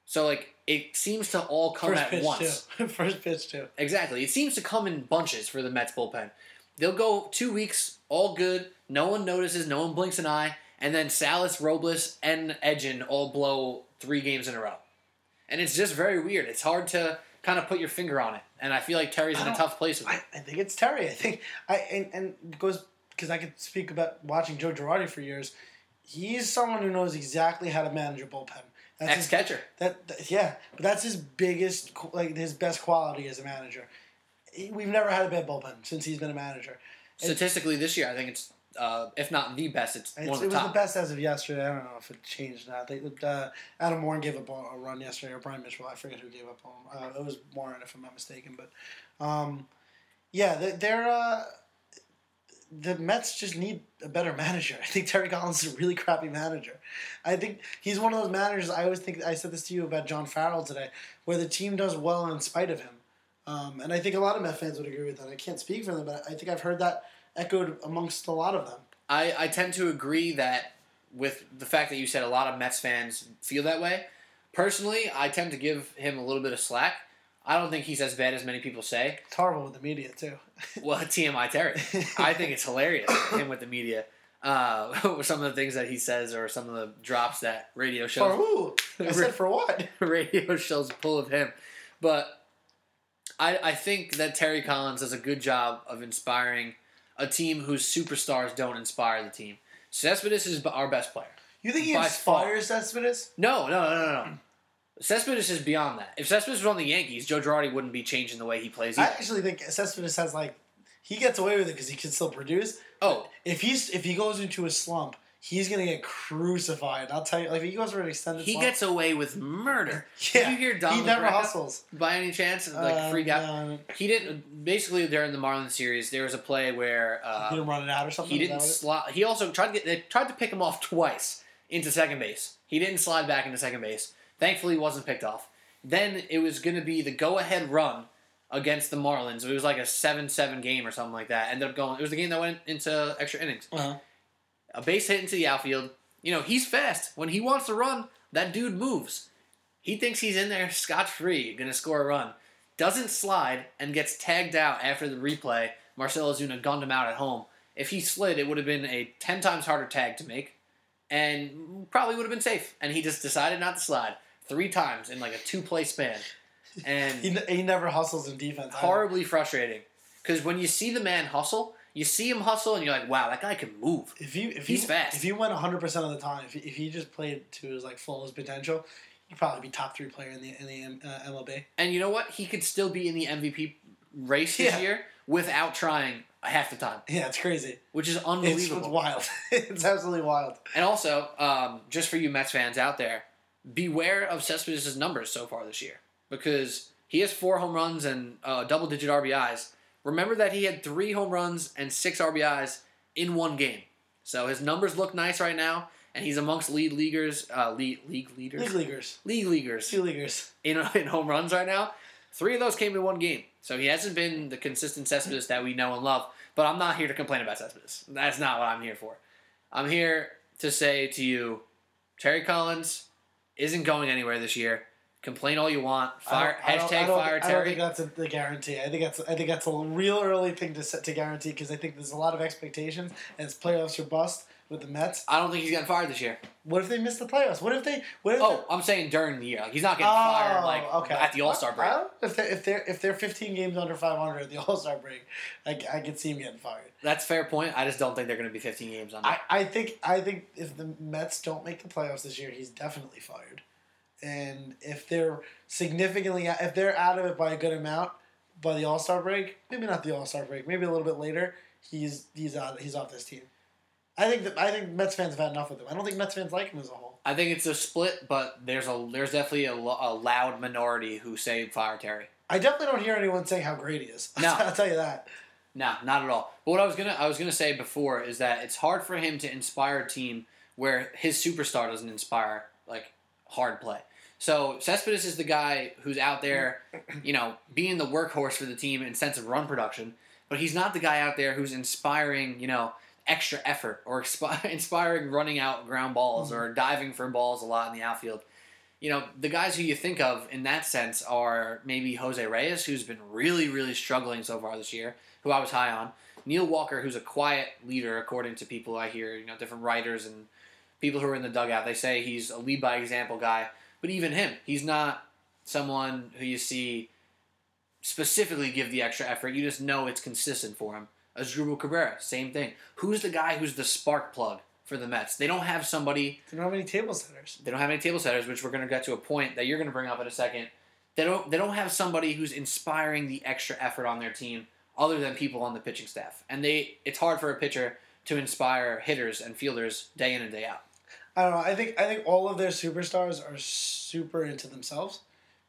So like it seems to all come first at pitch once. too. first pitch too. Exactly. It seems to come in bunches for the Mets bullpen. They'll go two weeks, all good. No one notices. No one blinks an eye. And then Salas, Robles, and Edgin all blow three games in a row. And it's just very weird. It's hard to kind of put your finger on it. And I feel like Terry's in a tough place with I, it. I think it's Terry. I think I and, and it goes because I could speak about watching Joe Girardi for years. He's someone who knows exactly how to manage a bullpen. That's Ex his, catcher. that, that- yeah, but that's his biggest like his best quality as a manager. He- We've never had a bad bullpen since he's been a manager. Statistically, this year, I think it's, uh, if not the best, it's, It's, one of the it was top. the best as of yesterday. I don't know if it changed now. They, uh, Adam Warren gave up a, a run yesterday, or Bryan Mitchell. I forget who gave up on. Uh, it was Warren, if I'm not mistaken. But um, yeah, they, they're uh, the Mets just need a better manager. I think Terry Collins is a really crappy manager. I think he's one of those managers. I always think I said this to you about John Farrell today, where the team does well in spite of him. Um, and I think a lot of Mets fans would agree with that. I can't speak for them, but I think I've heard that echoed amongst a lot of them. I, I tend to agree that with the fact that you said a lot of Mets fans feel that way. Personally, I tend to give him a little bit of slack. I don't think he's as bad as many people say. It's horrible with the media too. Well, TMI Terry. I think it's hilarious him with the media. Uh, some of the things that he says, or some of the drops that radio shows. For who? I said for what? radio shows pull of him. But I I think that Terry Collins does a good job of inspiring a team whose superstars don't inspire the team. Cespedes is our best player. You think he By inspires Cespedes? No, no, no, no, no. Cespedes is beyond that. If Cespedes was on the Yankees, Joe Girardi wouldn't be changing the way he plays I actually think Cespedes has like he gets away with it because he can still produce. Oh, If he's if he goes into a slump, he's gonna get crucified. I'll tell you. Like if he goes for an extended he slump, gets away with murder. yeah, Did you hear Don he never La Greca hustles. by any chance? Like Uh, freak out. no, He didn't. Basically, during the Marlins series, there was a play where uh, he didn't run it out or something. He didn't slide. He also tried to get. They tried to pick him off twice into second base. He didn't slide back into second base. Thankfully, he wasn't picked off. Then it was going to be the go-ahead run against the Marlins. It was like a seven-seven game or something like that. Ended up going. It was the game that went into extra innings. Uh-huh. A base hit into the outfield. You know he's fast. When he wants to run, that dude moves. He thinks he's in there scotch-free, going to score a run. Doesn't slide and gets tagged out after the replay. Marcell Ozuna gunned him out at home. If he slid, it would have been a 10 times harder tag to make and probably would have been safe. And he just decided not to slide three times in like a two play span. and He, he never hustles in defense. either. horribly frustrating. Because when you see the man hustle, you see him hustle, and you're like, "Wow, that guy can move." If you if He's he, fast. If he went 100 percent of the time, if he, if he just played to his like fullest potential, he'd probably be top three player in the in the uh, MLB. And you know what? He could still be in the MVP race this Yeah. year without trying half the time, Yeah, it's crazy. which is It's, unbelievable. it's wild. it's absolutely wild. And also, um, just for you Mets fans out there, beware of Cespedes' numbers so far this year because he has four home runs and uh, double-digit RBIs. Remember that he had three home runs and six RBIs in one game. So his numbers look nice right now, and he's amongst lead leaguers, uh, league league leaders, League leaguers, league leaguers two leaguers. in, in home runs right now. Three of those came in one game. So he hasn't been the consistent Cespedes that we know and love. But I'm not here to complain about Cespedes. That's not what I'm here for. I'm here to say to you, Terry Collins isn't going anywhere this year. Complain all you want. Fire I don't- I hashtag don't- I don't, fire I don't think that's a, the guarantee. I think that's I think that's a real early thing to set to guarantee because I think there's a lot of expectations and it's playoffs or bust with the Mets. I don't think he's getting fired this year. What if they miss the playoffs? What if they? What if? Oh, I'm saying during the year. Like he's not getting Oh, fired like okay. at the All Star break. Well, if they're if they're if they're 15 games under 500 at the All Star break, I, I could see him getting fired. That's a fair point. I just don't think they're going to be 15 games under. I, I think I think if the Mets don't make the playoffs this year, he's definitely fired. And if they're significantly if they're out of it by a good amount by the All Star break, maybe not the All Star break, maybe a little bit later, he's he's out he's off this team. I think that I think Mets fans have had enough with him. I don't think Mets fans like him as a whole. I think it's a split, but there's a there's definitely a, a loud minority who say fire Terry. I definitely don't hear anyone saying how great he is. No. I'll tell you that. No, not at all. But what I was gonna I was gonna say before is that it's hard for him to inspire a team where his superstar doesn't inspire like hard play. So Cespedes is the guy who's out there, you know, being the workhorse for the team in sense of run production, but he's not the guy out there who's inspiring, you know, extra effort or expi- inspiring running out ground balls or mm. diving for balls a lot in the outfield. You know, the guys who you think of in that sense are maybe Jose Reyes, who's been really, really struggling so far this year, who I was high on. Neil Walker, who's a quiet leader, according to people I hear, you know, different writers and people who are in the dugout. They say he's a lead by example guy, but even him, he's not someone who you see specifically give the extra effort. You just know it's consistent for him. Asdrubal Cabrera, same thing. Who's the guy who's the spark plug for the Mets? They don't have somebody. They don't have any table setters. They don't have any table setters, which we're going to get to a point that you're going to bring up in a second. They don't. They don't have somebody who's inspiring the extra effort on their team, other than people on the pitching staff. And they, it's hard for a pitcher to inspire hitters and fielders day in and day out. I don't know. I think I think all of their superstars are super into themselves.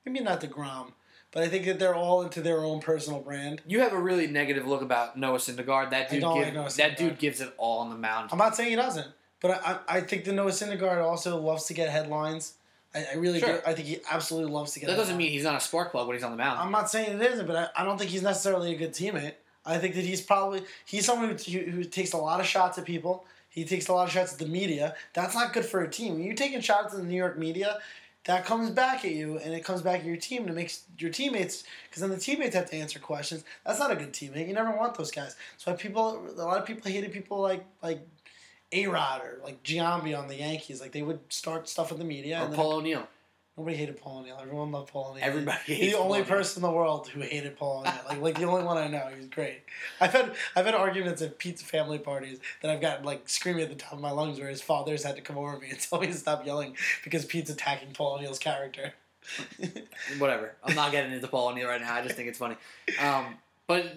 Maybe not the Grom, but I think that they're all into their own personal brand. You have a really negative look about Noah Syndergaard. That dude, give- like that dude gives it all on the mound. I'm not saying he doesn't, but I, I, I think that Noah Syndergaard also loves to get headlines. I, I really Sure. do. I think he absolutely loves to get. That doesn't mean he's not a spark plug when he's on the mound. I'm not saying it isn't, but I, I don't think he's necessarily a good teammate. I think that he's probably he's someone who, who, who takes a lot of shots at people. He takes a lot of shots at the media. That's not good for a team. When you're taking shots at the New York media, that comes back at you, and it comes back at your team, and it makes your teammates because then the teammates have to answer questions. That's not a good teammate. You never want those guys. so people, a lot of people hated people like like A Rod or like Giambi on the Yankees. Like they would start stuff with the media, or and then Paul O'Neill. Nobody hated Paul O'Neill. Everyone loved Paul O'Neill. Everybody He's the only person in the world who hated Paul O'Neill. Like, like the only one I know. He was great. I've had I've had arguments at Pete's family parties that I've gotten like screaming at the top of my lungs, where his fathers had to come over me and tell me to stop yelling because Pete's attacking Paul O'Neill's character. Whatever. I'm not getting into Paul O'Neill right now. I just think it's funny. Um, but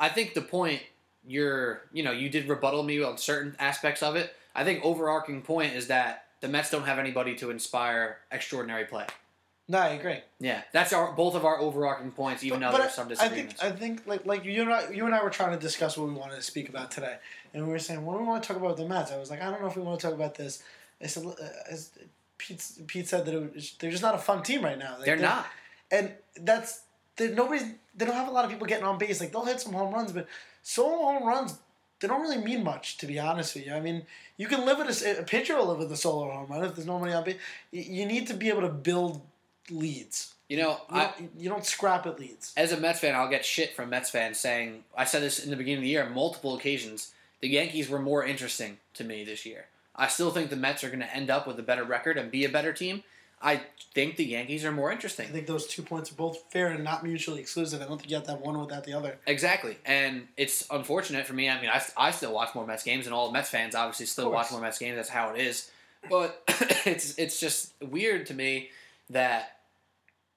I think the point you're, you know, you did rebuttal me on certain aspects of it. I think overarching point is that the Mets don't have anybody to inspire extraordinary play. no, I agree. Yeah, that's our both of our overarching points, even though there's some disagreements. I think I think like like you and I you and I were trying to discuss what we wanted to speak about today, and we were saying, "What do we want to talk about with the Mets?" I was like, "I don't know if we want to talk about this." I said, uh, as Pete Pete said that it was, they're just not a fun team right now. Like, they're not. and that's they nobody's they don't have a lot of people getting on base. Like they'll hit some home runs, but solo home runs they don't really mean much to be honest with you. I mean, you can live with a pitcher will live with a solo home run if there's nobody on base. You need to be able to build leads. You know, You, I, don't, you don't scrap at leads. as a Mets fan, I'll get shit from Mets fans saying I said this in the beginning of the year on multiple occasions. The Yankees were more interesting to me this year. I still think the Mets are going to end up with a better record and be a better team. I think the Yankees are more interesting. I think those two points are both fair and not mutually exclusive. I don't think you have to have one without the other. Exactly, and it's unfortunate for me. I mean, I, I still watch more Mets games, and all Mets fans obviously still watch more Mets games. That's how it is. But it's it's just weird to me that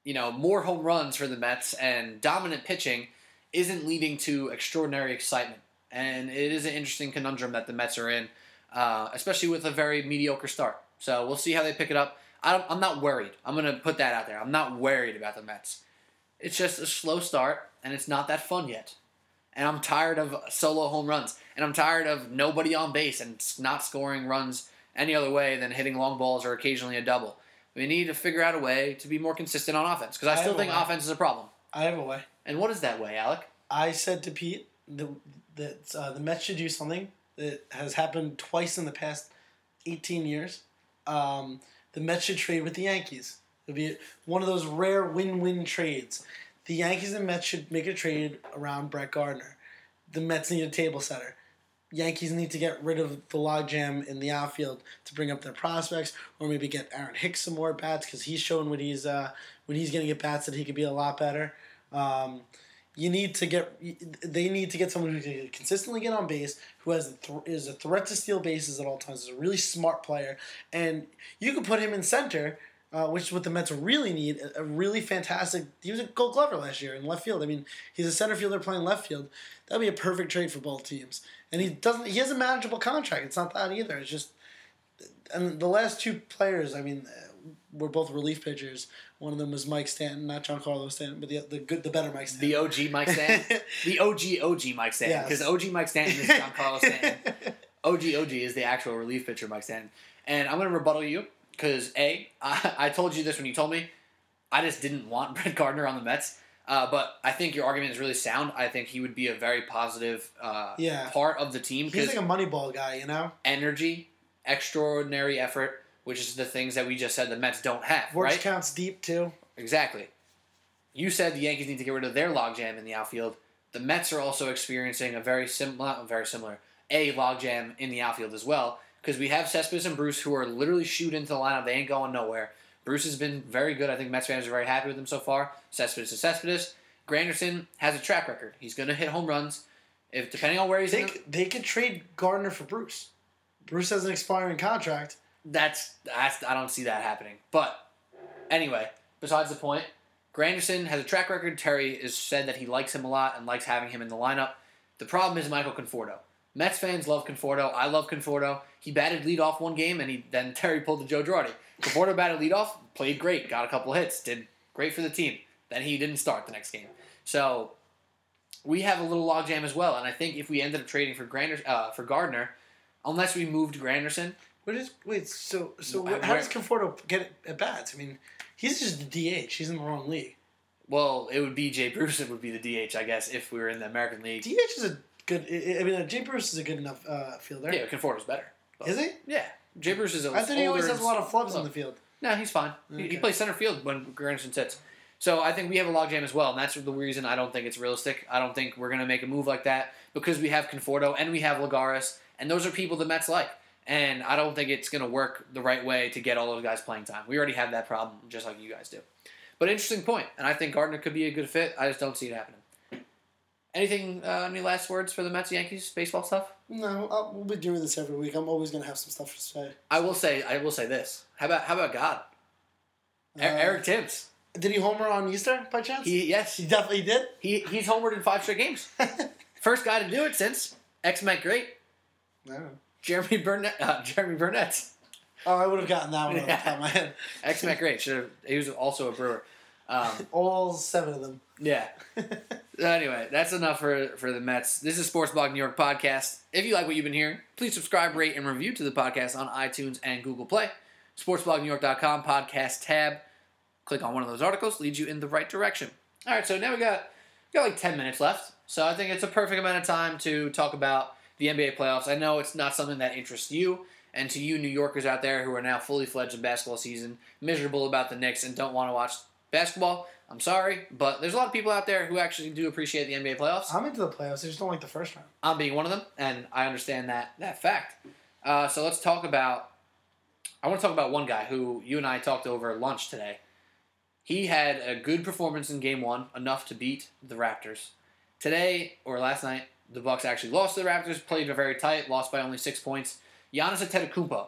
you know more home runs for the Mets and dominant pitching isn't leading to extraordinary excitement, and it is an interesting conundrum that the Mets are in, uh, especially with a very mediocre start. So we'll see how they pick it up. I don't, I'm not worried. I'm gonna put that out there. I'm not worried about the Mets. It's just a slow start, and it's not that fun yet. And I'm tired of solo home runs, and I'm tired of nobody on base and not scoring runs any other way than hitting long balls or occasionally a double. We need to figure out a way to be more consistent on offense because I I still think offense is a problem. I have a way. And what is that way, Alec? I said to Pete the, that uh, the Mets should do something that has happened twice in the past 18 years. Um, the Mets should trade with the Yankees. It'd be one of those rare win-win trades. The Yankees and Mets should make a trade around Brett Gardner. The Mets need a table setter. Yankees need to get rid of the logjam in the outfield to bring up their prospects, or maybe get Aaron Hicks some more bats because he's showing when he's uh, when he's getting at bats that he could be a lot better. Um, you need to get they need to get someone who can consistently get on base, who has a th- is a threat to steal bases at all times, is a really smart player, and you can put him in center. Uh, which is what the Mets really need. A a really fantastic. He was a Gold Glover last year in left field. I mean, he's a center fielder playing left field. That'd be a perfect trade for both teams. And he doesn't. He has a manageable contract. It's not that either. It's just, and the last two players. I mean, were both relief pitchers. One of them was Mike Stanton, not Giancarlo Stanton, but the the good, the better Mike Stanton. The OG Mike Stanton? the OG OG Mike Stanton. Yes. Because OG Mike Stanton is John Carlos Stanton. OG OG is the actual relief pitcher, Mike Stanton. And I'm going to rebuttal you because, A, I, I told you this when you told me. I just didn't want Brett Gardner on the Mets. Uh, but I think your argument is really sound. I think he would be a very positive uh, Yeah. part of the team He's like a Moneyball guy, you know. energy, extraordinary effort, which is the things that we just said the Mets don't have, Works right? counts deep too. Exactly. You said the Yankees need to get rid of their logjam in the outfield. The Mets are also experiencing a very similar, very similar, a logjam in the outfield as well. Because we have Cespedes and Bruce who are literally shoot into the lineup. They ain't going nowhere. Bruce has been very good. I think Mets fans are very happy with him so far. Cespedes is Cespedes. Granderson has a track record. He's going to hit home runs. If depending on where he's They, in, they could trade Gardner for Bruce. Bruce has an expiring contract. That's that's I don't see that happening. But anyway, besides the point, Granderson has a track record. Terry has said that he likes him a lot and likes having him in the lineup. The problem is Michael Conforto. Mets fans love Conforto. I love Conforto. He batted leadoff one game, and he then Terry pulled the Joe Girardi. Conforto batted leadoff, played great, got a couple hits, did great for the team. Then he didn't start the next game. So we have a little logjam as well. And I think if we ended up trading for Grander, uh, for Gardner, unless we moved Granderson, What is wait? So so I- how does Conforto get at bats? I mean, he's just the DH. He's in the wrong league. Well, it would be Jay Bruce. It would be the DH, I guess, if we were in the American League. DH is a good. I mean, uh, Jay Bruce is a good enough uh, fielder. Yeah, Conforto's better. But- Is he? Yeah, Jay Bruce is a I thought he always has a lot of flubs in the field. No, he's fine. He- He plays center field when Granderson sits. So I think we have a logjam as well, and that's the reason I don't think it's realistic. I don't think we're going to make a move like that because we have Conforto and we have Lagares, and those are people the Mets like. And I don't think it's going to work the right way to get all those guys playing time. We already have that problem, just like you guys do. But interesting point, and I think Gardner could be a good fit. I just don't see it happening. Anything? Uh, any last words for the Mets Yankees baseball stuff? No, I'll, we'll be doing this every week. I'm always gonna have some stuff to say. I will say. I will say this. How about how about God? Uh, Eric Thames. Did he homer on Easter by chance? He yes. He definitely did. He he's homered in five straight games. First guy to do it since X Met great No. Jeromy Burnitz. Uh, Jeromy Burnitz, Oh, I would have gotten that one off the Yeah. top of my head. ex Met great. Should have. He was also a Brewer. Um, All seven of them. yeah. Anyway, that's enough for for the Mets. This is Sports Blog New York podcast. If you like what you've been hearing, please subscribe, rate, and review to the podcast on iTunes and Google Play. SportsBlogNewYork.com podcast tab. Click on one of those articles, leads you in the right direction. All right, so now we got we got like ten minutes left, so I think it's a perfect amount of time to talk about the NBA playoffs. I know it's not something that interests you, and to you New Yorkers out there who are now fully fledged in basketball season, miserable about the Knicks and don't want to watch basketball. I'm sorry, but there's a lot of people out there who actually do appreciate the NBA playoffs. I'm into the playoffs. I just don't like the first round. I'm being one of them, and I understand that that fact. Uh, so let's talk about I want to talk about one guy who you and I talked over lunch today. He had a good performance in game one, enough to beat the Raptors. Today or last night, the Bucks actually lost to the Raptors, played very tight, lost by only six points. Giannis Antetokounmpo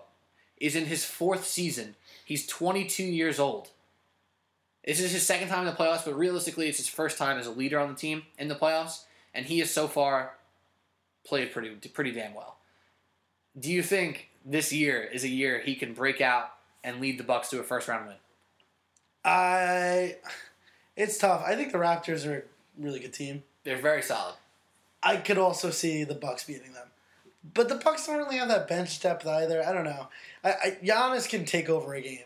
is in his fourth season. He's 22 years old. This is his second time in the playoffs, but realistically, it's his first time as a leader on the team in the playoffs, and he has so far played pretty pretty damn well. Do you think this year is a year he can break out and lead the Bucks to a first round win? I, it's tough. I think the Raptors are a really good team. They're very solid. I could also see the Bucks beating them, but the Bucks don't really have that bench depth either. I don't know. I, I Giannis can take over a game.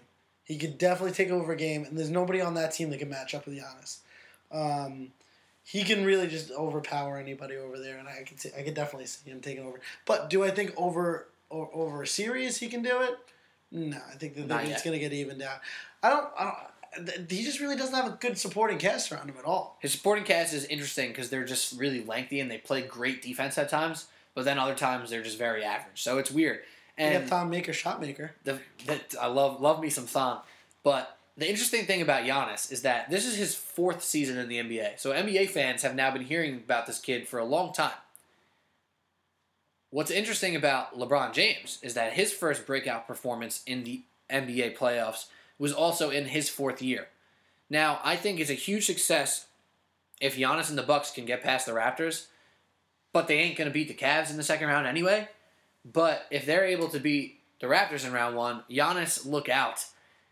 He could definitely take over a game, and there's nobody on that team that can match up with Giannis. Um, he can really just overpower anybody over there, and I could see, I could definitely see him taking over. But do I think over over a series he can do it? No, I think that it's going to get evened out. I don't. I don't he just really doesn't have a good supporting cast around him at all. His supporting cast is interesting because they're just really lengthy and they play great defense at times, but then other times they're just very average. So it's weird. You And got Thon Maker, shot maker. the, that I love love me some Thon. But the interesting thing about Giannis is that this is his fourth season in the NBA. So NBA fans have now been hearing about this kid for a long time. What's interesting about LeBron James is that his first breakout performance in the NBA playoffs was also in his fourth year. Now, I think it's a huge success if Giannis and the Bucks can get past the Raptors, but they ain't going to beat the Cavs in the second round anyway. But if they're able to beat the Raptors in round one, Giannis, look out,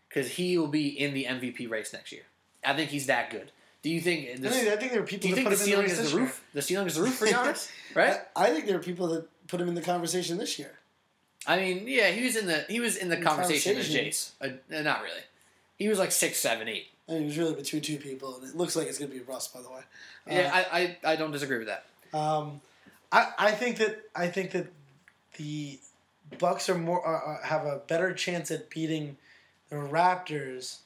because he will be in the MVP race next year. I think he's that good. Do you think? I This, think, I think there are people do you think the ceiling the is the roof? The ceiling is the roof for Giannis, right? I, I think there are people that put him in the conversation this year. I mean, yeah, he was in the he was in the In conversation conversation. Jace. Uh, not really. He was like six, seven, eight. And he was really between two people, and it looks like it's going to be Russ, by the way. Yeah, I, I, I don't disagree with that. Um, I, I think that I think that the Bucks are more uh, uh, have a better chance at beating the Raptors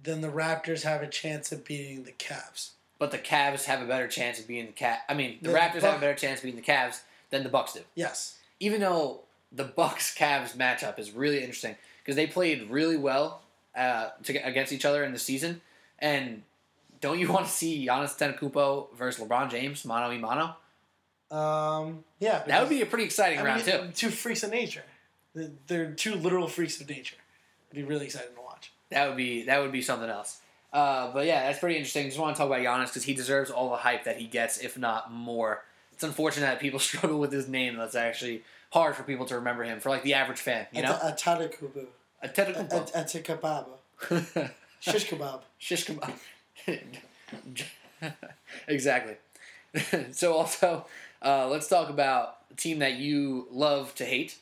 than the Raptors have a chance at beating the Cavs. But the Cavs have a better chance of being the cat. I mean, the The Raptors have a better chance of beating the Cavs than the Bucks do. Yes. Even though the Bucks Cavs matchup is really interesting because they played really well uh, to, against each other in the season, and don't you want to see Giannis Antetokounmpo versus LeBron James mano a mano? Um, yeah. That would be a pretty exciting I round mean, too. two freaks of nature. They're- two literal freaks of nature. It'd be really exciting to watch. That would be that would be something else. Uh, but yeah, that's pretty interesting. Just want to talk about Giannis because he deserves all the hype that he gets, if not more. It's unfortunate that people struggle with his name. That's actually hard for people to remember him for like the average fan. You know, Atatakubu. Antetokounmpo. Atakababa. Shish kebab. Shish kebab. exactly. so also, uh, let's talk about a team that you love to hate,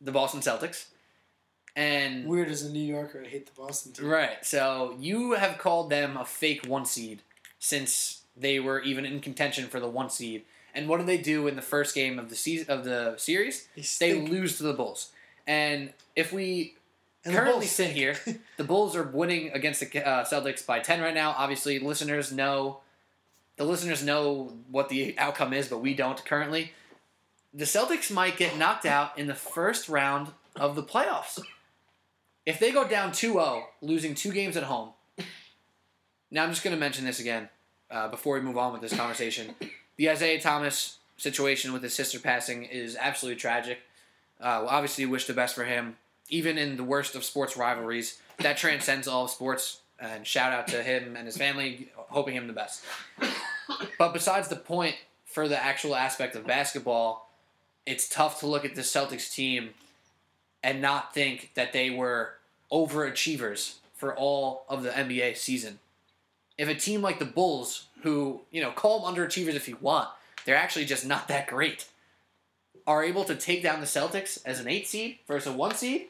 the Boston Celtics. And Weird as a New Yorker, I hate the Boston team. right, so you have called them a fake one seed since they were even in contention for the one seed. And what do they do in the first game of the season of the series? They They lose to the Bulls. And if we And currently sit here, the Bulls are winning against the uh, Celtics by ten right now. Obviously, listeners know the listeners know what the outcome is, but we don't currently. The Celtics might get knocked out in the first round of the playoffs. If they go down 2-0, losing two games at home. Now I'm just going to mention this again uh, before we move on with this conversation. The Isaiah Thomas situation with his sister passing is absolutely tragic. Uh, we obviously wish the best for him even in the worst of sports rivalries, that transcends all of sports. And shout out to him and his family, hoping him the best. But besides the point for the actual aspect of basketball, it's tough to look at the Celtics team and not think that they were overachievers for all of the NBA season. If a team like the Bulls, who, you know, call them underachievers if you want, they're actually just not that great, are able to take down the Celtics as an eight seed versus a one seed,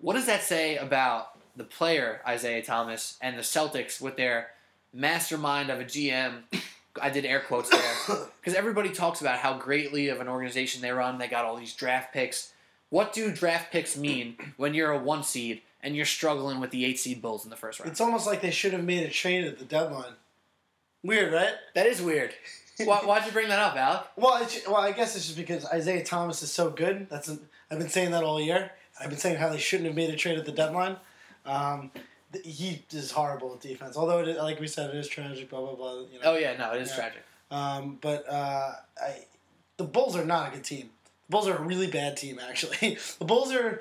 what does that say about the player Isaiah Thomas and the Celtics with their mastermind of a GM? I did air quotes there because everybody talks about how greatly of an organization they run. They got all these draft picks. What do draft picks mean when you're a one seed and you're struggling with the eight seed Bulls in the first round? It's almost like they should have made a trade at the deadline. Weird, right? that is weird. Why, why'd you bring that up, Alec? Well, it's, well, I guess it's just because Isaiah Thomas is so good. That's i I've been saying that all year. I've been saying how they shouldn't have made a trade at the deadline. Um, th- he is horrible at defense. Although, it is, like we said, it is tragic. Blah blah blah. You know. Oh yeah, no, it is Yeah. tragic. Um, but uh, I, the Bulls are not a good team. The Bulls are a really bad team, actually. the Bulls are,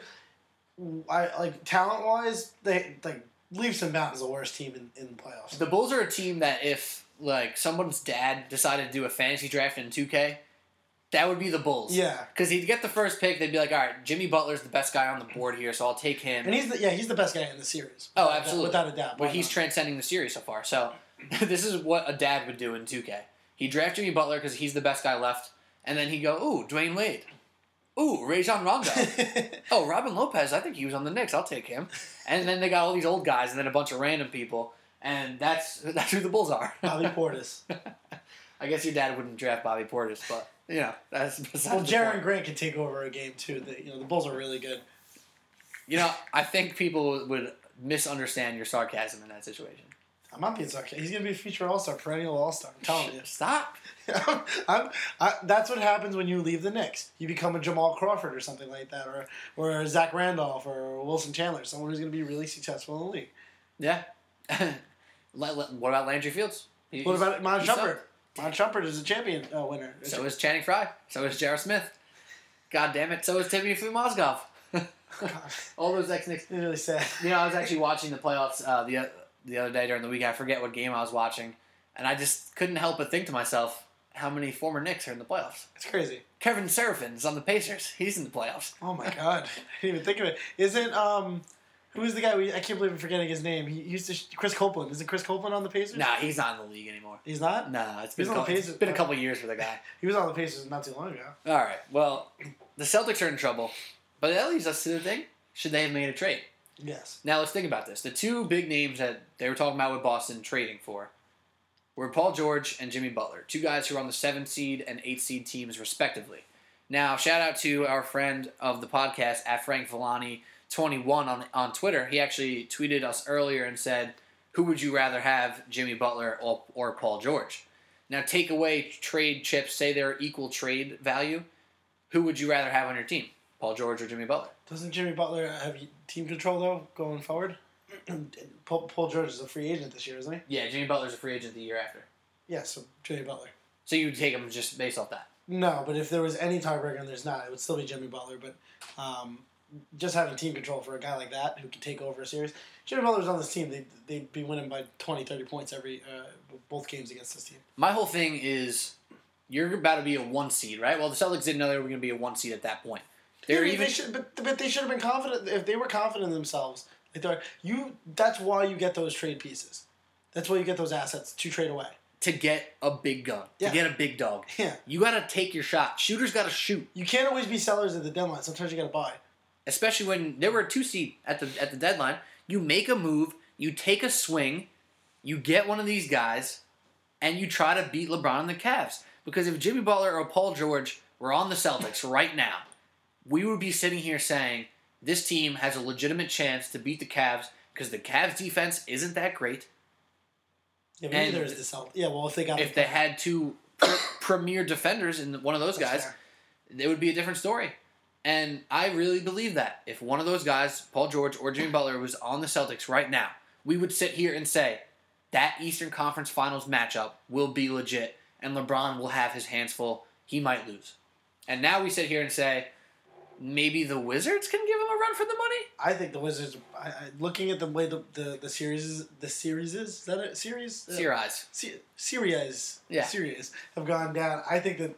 I like talent wise, they like leaps and bounds the worst team in, in the playoffs. The Bulls are a team that if like someone's dad decided to do a fantasy draft in 2K, that would be the Bulls. yeah, Because he'd get the first pick, they'd be like, all right, Jimmy Butler's the best guy on the board here, so I'll take him. and he's the yeah he's the best guy in the series. Oh, Without absolutely. without a doubt. But he's not? transcending the series so far. So this is what a dad would do in 2K. He'd draft Jimmy Butler because he's the best guy left, and then he'd go, ooh, Dwyane Wade. Ooh, Rajon Rondo. oh, Robin Lopez, I think he was on the Knicks. I'll take him. And then they got all these old guys and then a bunch of random people, and that's that's who the Bulls are. Bobby Portis. I guess your dad wouldn't draft Bobby Portis, but you know that's besides Well, Jerian. Grant can take over a game too. The, you know the Bulls are really good. You know, I think people would misunderstand your sarcasm in that situation. I'm not being sarcastic. He's gonna be a future All Star, perennial All Star. I'm telling you. Stop. I'm, I, that's what happens when you leave the Knicks. You become a Jamal Crawford or something like that, or or Zach Randolph or Wilson Chandler, someone who's going to be really successful in the league. Yeah. What about Landry Fields? He- What about Mon he Shumpert? sucked. Mon Shumpert is a champion uh, winner. So is Channing Frye. So is J.R. Smith. God damn it. So is Timothy Mozgov. All those ex Knicks. it's really sad. You know, I was actually watching the playoffs uh, the the other day during the week. I forget what game I was watching, and I just couldn't help but think to myself, how many former Knicks are in the playoffs? It's crazy. Kevin Seraphin's on the Pacers. He's in the playoffs. Oh my god, I didn't even think of it. Isn't um, who is the guy? We, I can't believe I'm forgetting his name. He used to sh- Chris Copeland. Isn't Chris Copeland on the Pacers? Nah, he's not in the league anymore. he's not. Nah, it's been, a couple, it's been a couple years for the guy. He was on the Pacers not too long ago. All right. Well, the Celtics are in trouble, but that leads us to the thing: should they have made a trade? Yes. Now let's think about this. The two big names that they were talking about with Boston trading for were Paul George and Jimmy Butler, two guys who are on the seven seed and eight seed teams respectively. Now, shout out to our friend of the podcast at Frank Villani twenty one on on Twitter. He actually tweeted us earlier and said, "Who would you rather have, Jimmy Butler or, or Paul George?" Now, take away trade chips, say they're equal trade value. Who would you rather have on your team, Paul George or Jimmy Butler? Doesn't Jimmy Butler have team control though going forward? Paul, Paul George is a free agent this year, isn't he? Yeah, Jimmy Butler's a free agent the year after. Yeah, so Jimmy Butler. So you would take him just based off that. No, but if there was any tiebreaker and there's not, it would still be Jimmy Butler. But um, just having team control for a guy like that who can take over a series, Jimmy Butler's on this team. They they'd be winning by 20, 30 points every uh, both games against this team. My whole thing is you're about to be a one seed, right? Well, the Celtics didn't know they were going to be a one seed at that point. They're Yeah, even. they should, but, but they should have been confident if they were confident in themselves. Like they're, you, that's why you get those trade pieces. That's why you get those assets to trade away. to get a big gun, Yeah. to get a big dog. Yeah, You got to take your shot. Shooters got to shoot, you can't always be sellers at the deadline. Sometimes you got to buy. especially when there were a two seed at the at the deadline. You make a move, you take a swing, you get one of these guys, and you try to beat LeBron and the Cavs. Because if Jimmy Butler or Paul George were on the Celtics right now, we would be sitting here saying this team has a legitimate chance to beat the Cavs because the Cavs defense isn't that great. Yeah, but And the Celtics. Yeah, well, if they got If they had two pr- premier defenders in one of those That's guys, fair. it would be a different story. And I really believe that if one of those guys, Paul George or Jimmy Butler, was on the Celtics right now, we would sit here and say that Eastern Conference Finals matchup will be legit, and LeBron will have his hands full. He might lose. And now we sit here and say maybe the Wizards can give him a run for the money. I think the Wizards. I, I, looking at the way the, the, the series is, the series is, is that a series? Uh, Series. Se- series, Yeah. series have gone down. I think that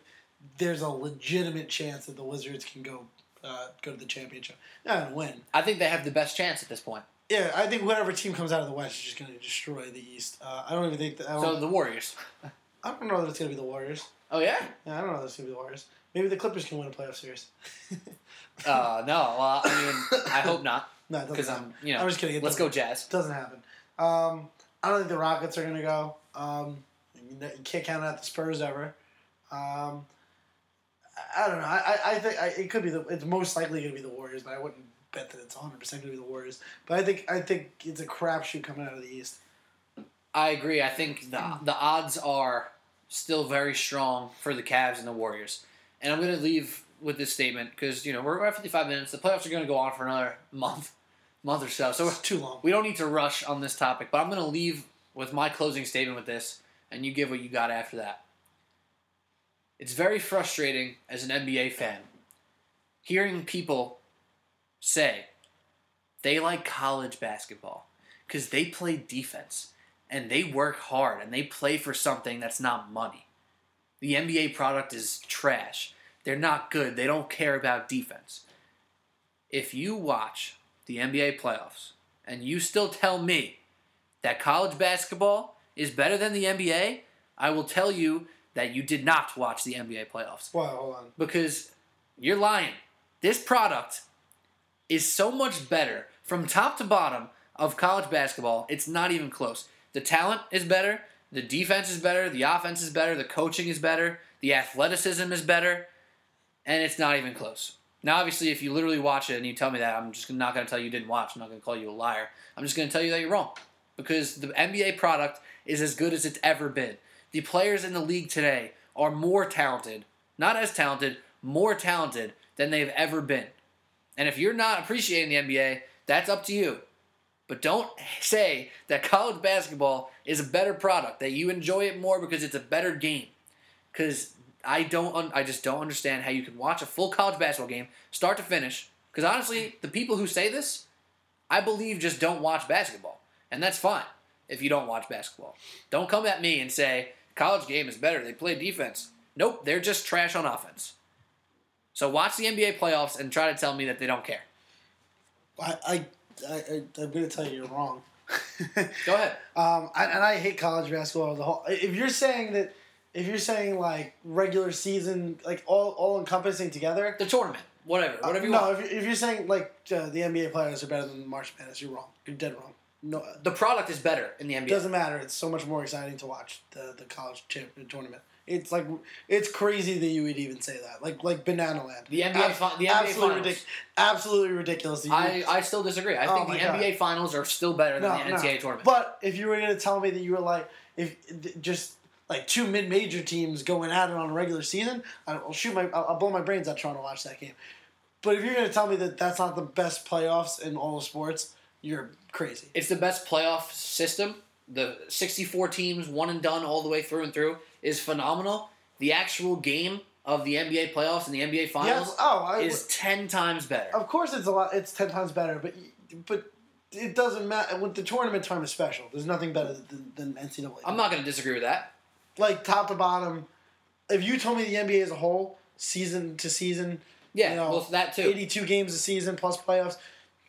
there's a legitimate chance that the Wizards can go uh, go to the championship and win. I think they have the best chance at this point. Yeah, I think whatever team comes out of the West is just going to destroy the East. Uh, I don't even think that. So the Warriors. I don't know that it's going to be the Warriors. Oh yeah. Yeah, I don't know that it's going to be the Warriors. Maybe the Clippers can win a playoff series. Uh, no. Well, I mean, I hope not no, because. I'm, you know, I'm just kidding. It let's go Jazz. Doesn't happen. Um, I don't think the Rockets are going to go. Um, you can't count out the Spurs ever. Um, I, don't know. I, I, I think I, it could be the. It's most likely going to be the Warriors, but I wouldn't bet that it's 100 percent going to be the Warriors. But I think I think it's a crapshoot coming out of the East. I agree. I think the the odds are still very strong for the Cavs and the Warriors. And I'm going to leave with this statement because you know we're at 55 minutes. The playoffs are going to go on for another month, month or so. So It's too long. we don't need to rush on this topic. But I'm going to leave with my closing statement with this, and you give what you got after that. It's very frustrating as an NBA fan hearing people say they like college basketball because they play defense and they work hard and they play for something that's not money. The NBA product is trash. They're not good. They don't care about defense. If you watch the NBA playoffs and you still tell me that college basketball is better than the NBA, I will tell you that you did not watch the NBA playoffs Well, hold on. because you're lying. This product is so much better from top to bottom of college basketball. It's not even close. The talent is better, the defense is better, the offense is better, the coaching is better, the athleticism is better, and it's not even close. Now, obviously, if you literally watch it and you tell me that, I'm just not going to tell you you didn't watch. I'm not going to call you a liar. I'm just going to tell you that you're wrong because the NBA product is as good as it's ever been. The players in the league today are more talented, not as talented, more talented than they've ever been. And if you're not appreciating the NBA, that's up to you. But don't say that college basketball is a better product, that you enjoy it more because it's a better game. Because I don't, un- I just don't understand how you can watch a full college basketball game, start to finish. Because honestly, the people who say this, I believe just don't watch basketball, and that's fine if you don't watch basketball. Don't come at me and say college game is better. They play defense. Nope, they're just trash on offense. So watch the NBA playoffs and try to tell me that they don't care. I, I, I, I'm gonna tell you you're wrong. Go ahead. Um, I, and I hate college basketball as a whole. If you're saying that, if you're saying like regular season, like all all encompassing together, The tournament, whatever, whatever you Uh, no, want. if, you- if you're saying like uh, the NBA players are better than the March Madness, you're wrong. You're dead wrong. No, The product is better in the NBA. It doesn't matter. It's so much more exciting to watch the the college champion tournament. It's like it's crazy that you would even say that. Like like Banana Land. The NBA Ab- fi- the NBA absolutely finals. ridic- absolutely ridiculous. I, I still disagree. I Oh think the God. NBA finals are still better than the NCAA tournament. But if you were going to tell me that you were like, if just like two mid-major teams going at it on a regular season, I'll shoot my, I'll, I'll blow my brains out trying to watch that game. But if you're going to tell me that that's not the best playoffs in all of sports, you're crazy. it's the best playoff system. The 64 teams, one and done all the way through and through, is phenomenal. The actual game of the NBA playoffs and the NBA finals Yes. Oh, I, is 10 times better. of course it's a lot. It's ten times better, but but it doesn't matter. With the tournament time is special. There's nothing better than, than NCAA. I'm not going to disagree with that. Like top to bottom. If you told me the NBA as a whole, season to season, Yeah, you know, well, that too. 82 games a season plus playoffs.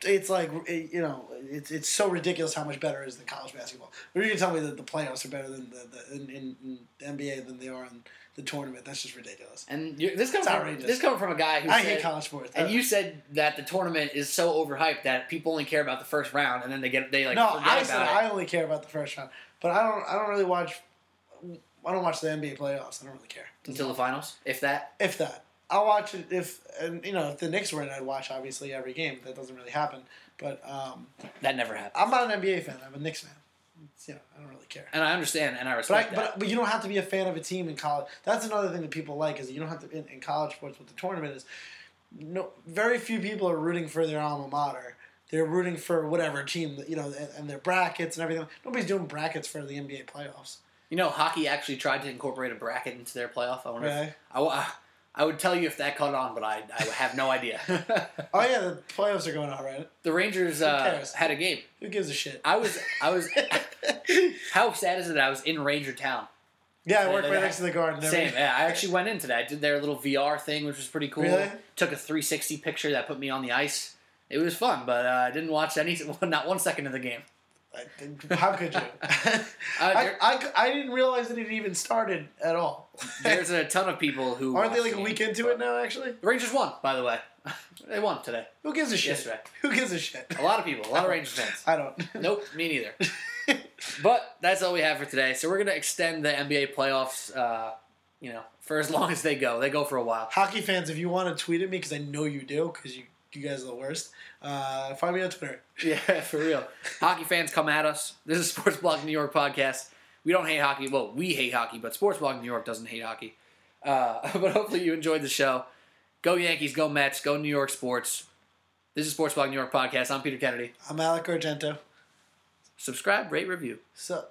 It's like it- you know, it's it's so ridiculous how much better it is than college basketball. But you can tell me that the playoffs are better than the, the in, in, in the NBA than they are in the tournament. That's just ridiculous. And you're, this comes from outrageous. this coming from a guy who I said, hate college sports. And you said that the tournament is so overhyped that people only care about the first round, and then they get they like no, I said I only care about the first round, but I don't. I don't really watch. I don't watch the NBA playoffs. I don't really care. until the finals, if that. if that. I'll watch it if and you know if the Knicks were in, I'd watch obviously every game. That doesn't really happen. But um, That never happens. I'm not an NBA fan. I'm a Knicks fan. It's, you know, I don't really care. And I understand and I But, I, respect that. but but you don't have to be a fan of a team in college. That's another thing that people like is you don't have to in, in college sports. What the tournament is, no, very few people are rooting for their alma mater. They're rooting for whatever team that you know, and their brackets and everything. Nobody's doing brackets for the NBA playoffs. You know, hockey actually tried to incorporate a bracket into their playoff. I wonder. Really? If, I, I would tell you if that caught on, but I, I have no idea. Oh yeah, the playoffs are going on, right? the Rangers uh, had a game. Who gives a shit? I was I was. how sad is it? that I was in Ranger Town. yeah, I work Yeah, right next to the garden. Same. Yeah, I actually went in today. I did their little VR thing, which was pretty cool. Really? Took a 360 picture that put me on the ice. It was fun, but uh, I didn't watch any, not one second of the game. How could you? I, I, I didn't realize that it even started at all. There's a ton of people who Aren't they like a week into it now? Actually, The Rangers won, by the way. they won today. who gives a shit? Yesterday. Who gives a shit? A lot of people, a lot of Rangers fans. I don't. Nope, me neither. But that's all we have for today. So we're gonna extend the NBA playoffs. Uh, you know, for as long as they go. They go for a while. Hockey fans, if you want to tweet at me, because I know you do, because you you guys are the worst. Uh, find me on Twitter. Yeah, for real. Hockey fans, come at us. This is Sports Blog New York podcast. We don't hate hockey. Well, we hate hockey, but Sports Blog New York doesn't hate hockey. Uh, but hopefully you enjoyed the show. Go Yankees, go Mets, go New York sports. This is Sports Blog New York podcast. I'm Peter Kennedy. I'm Alec Argento. Subscribe, rate, review. So.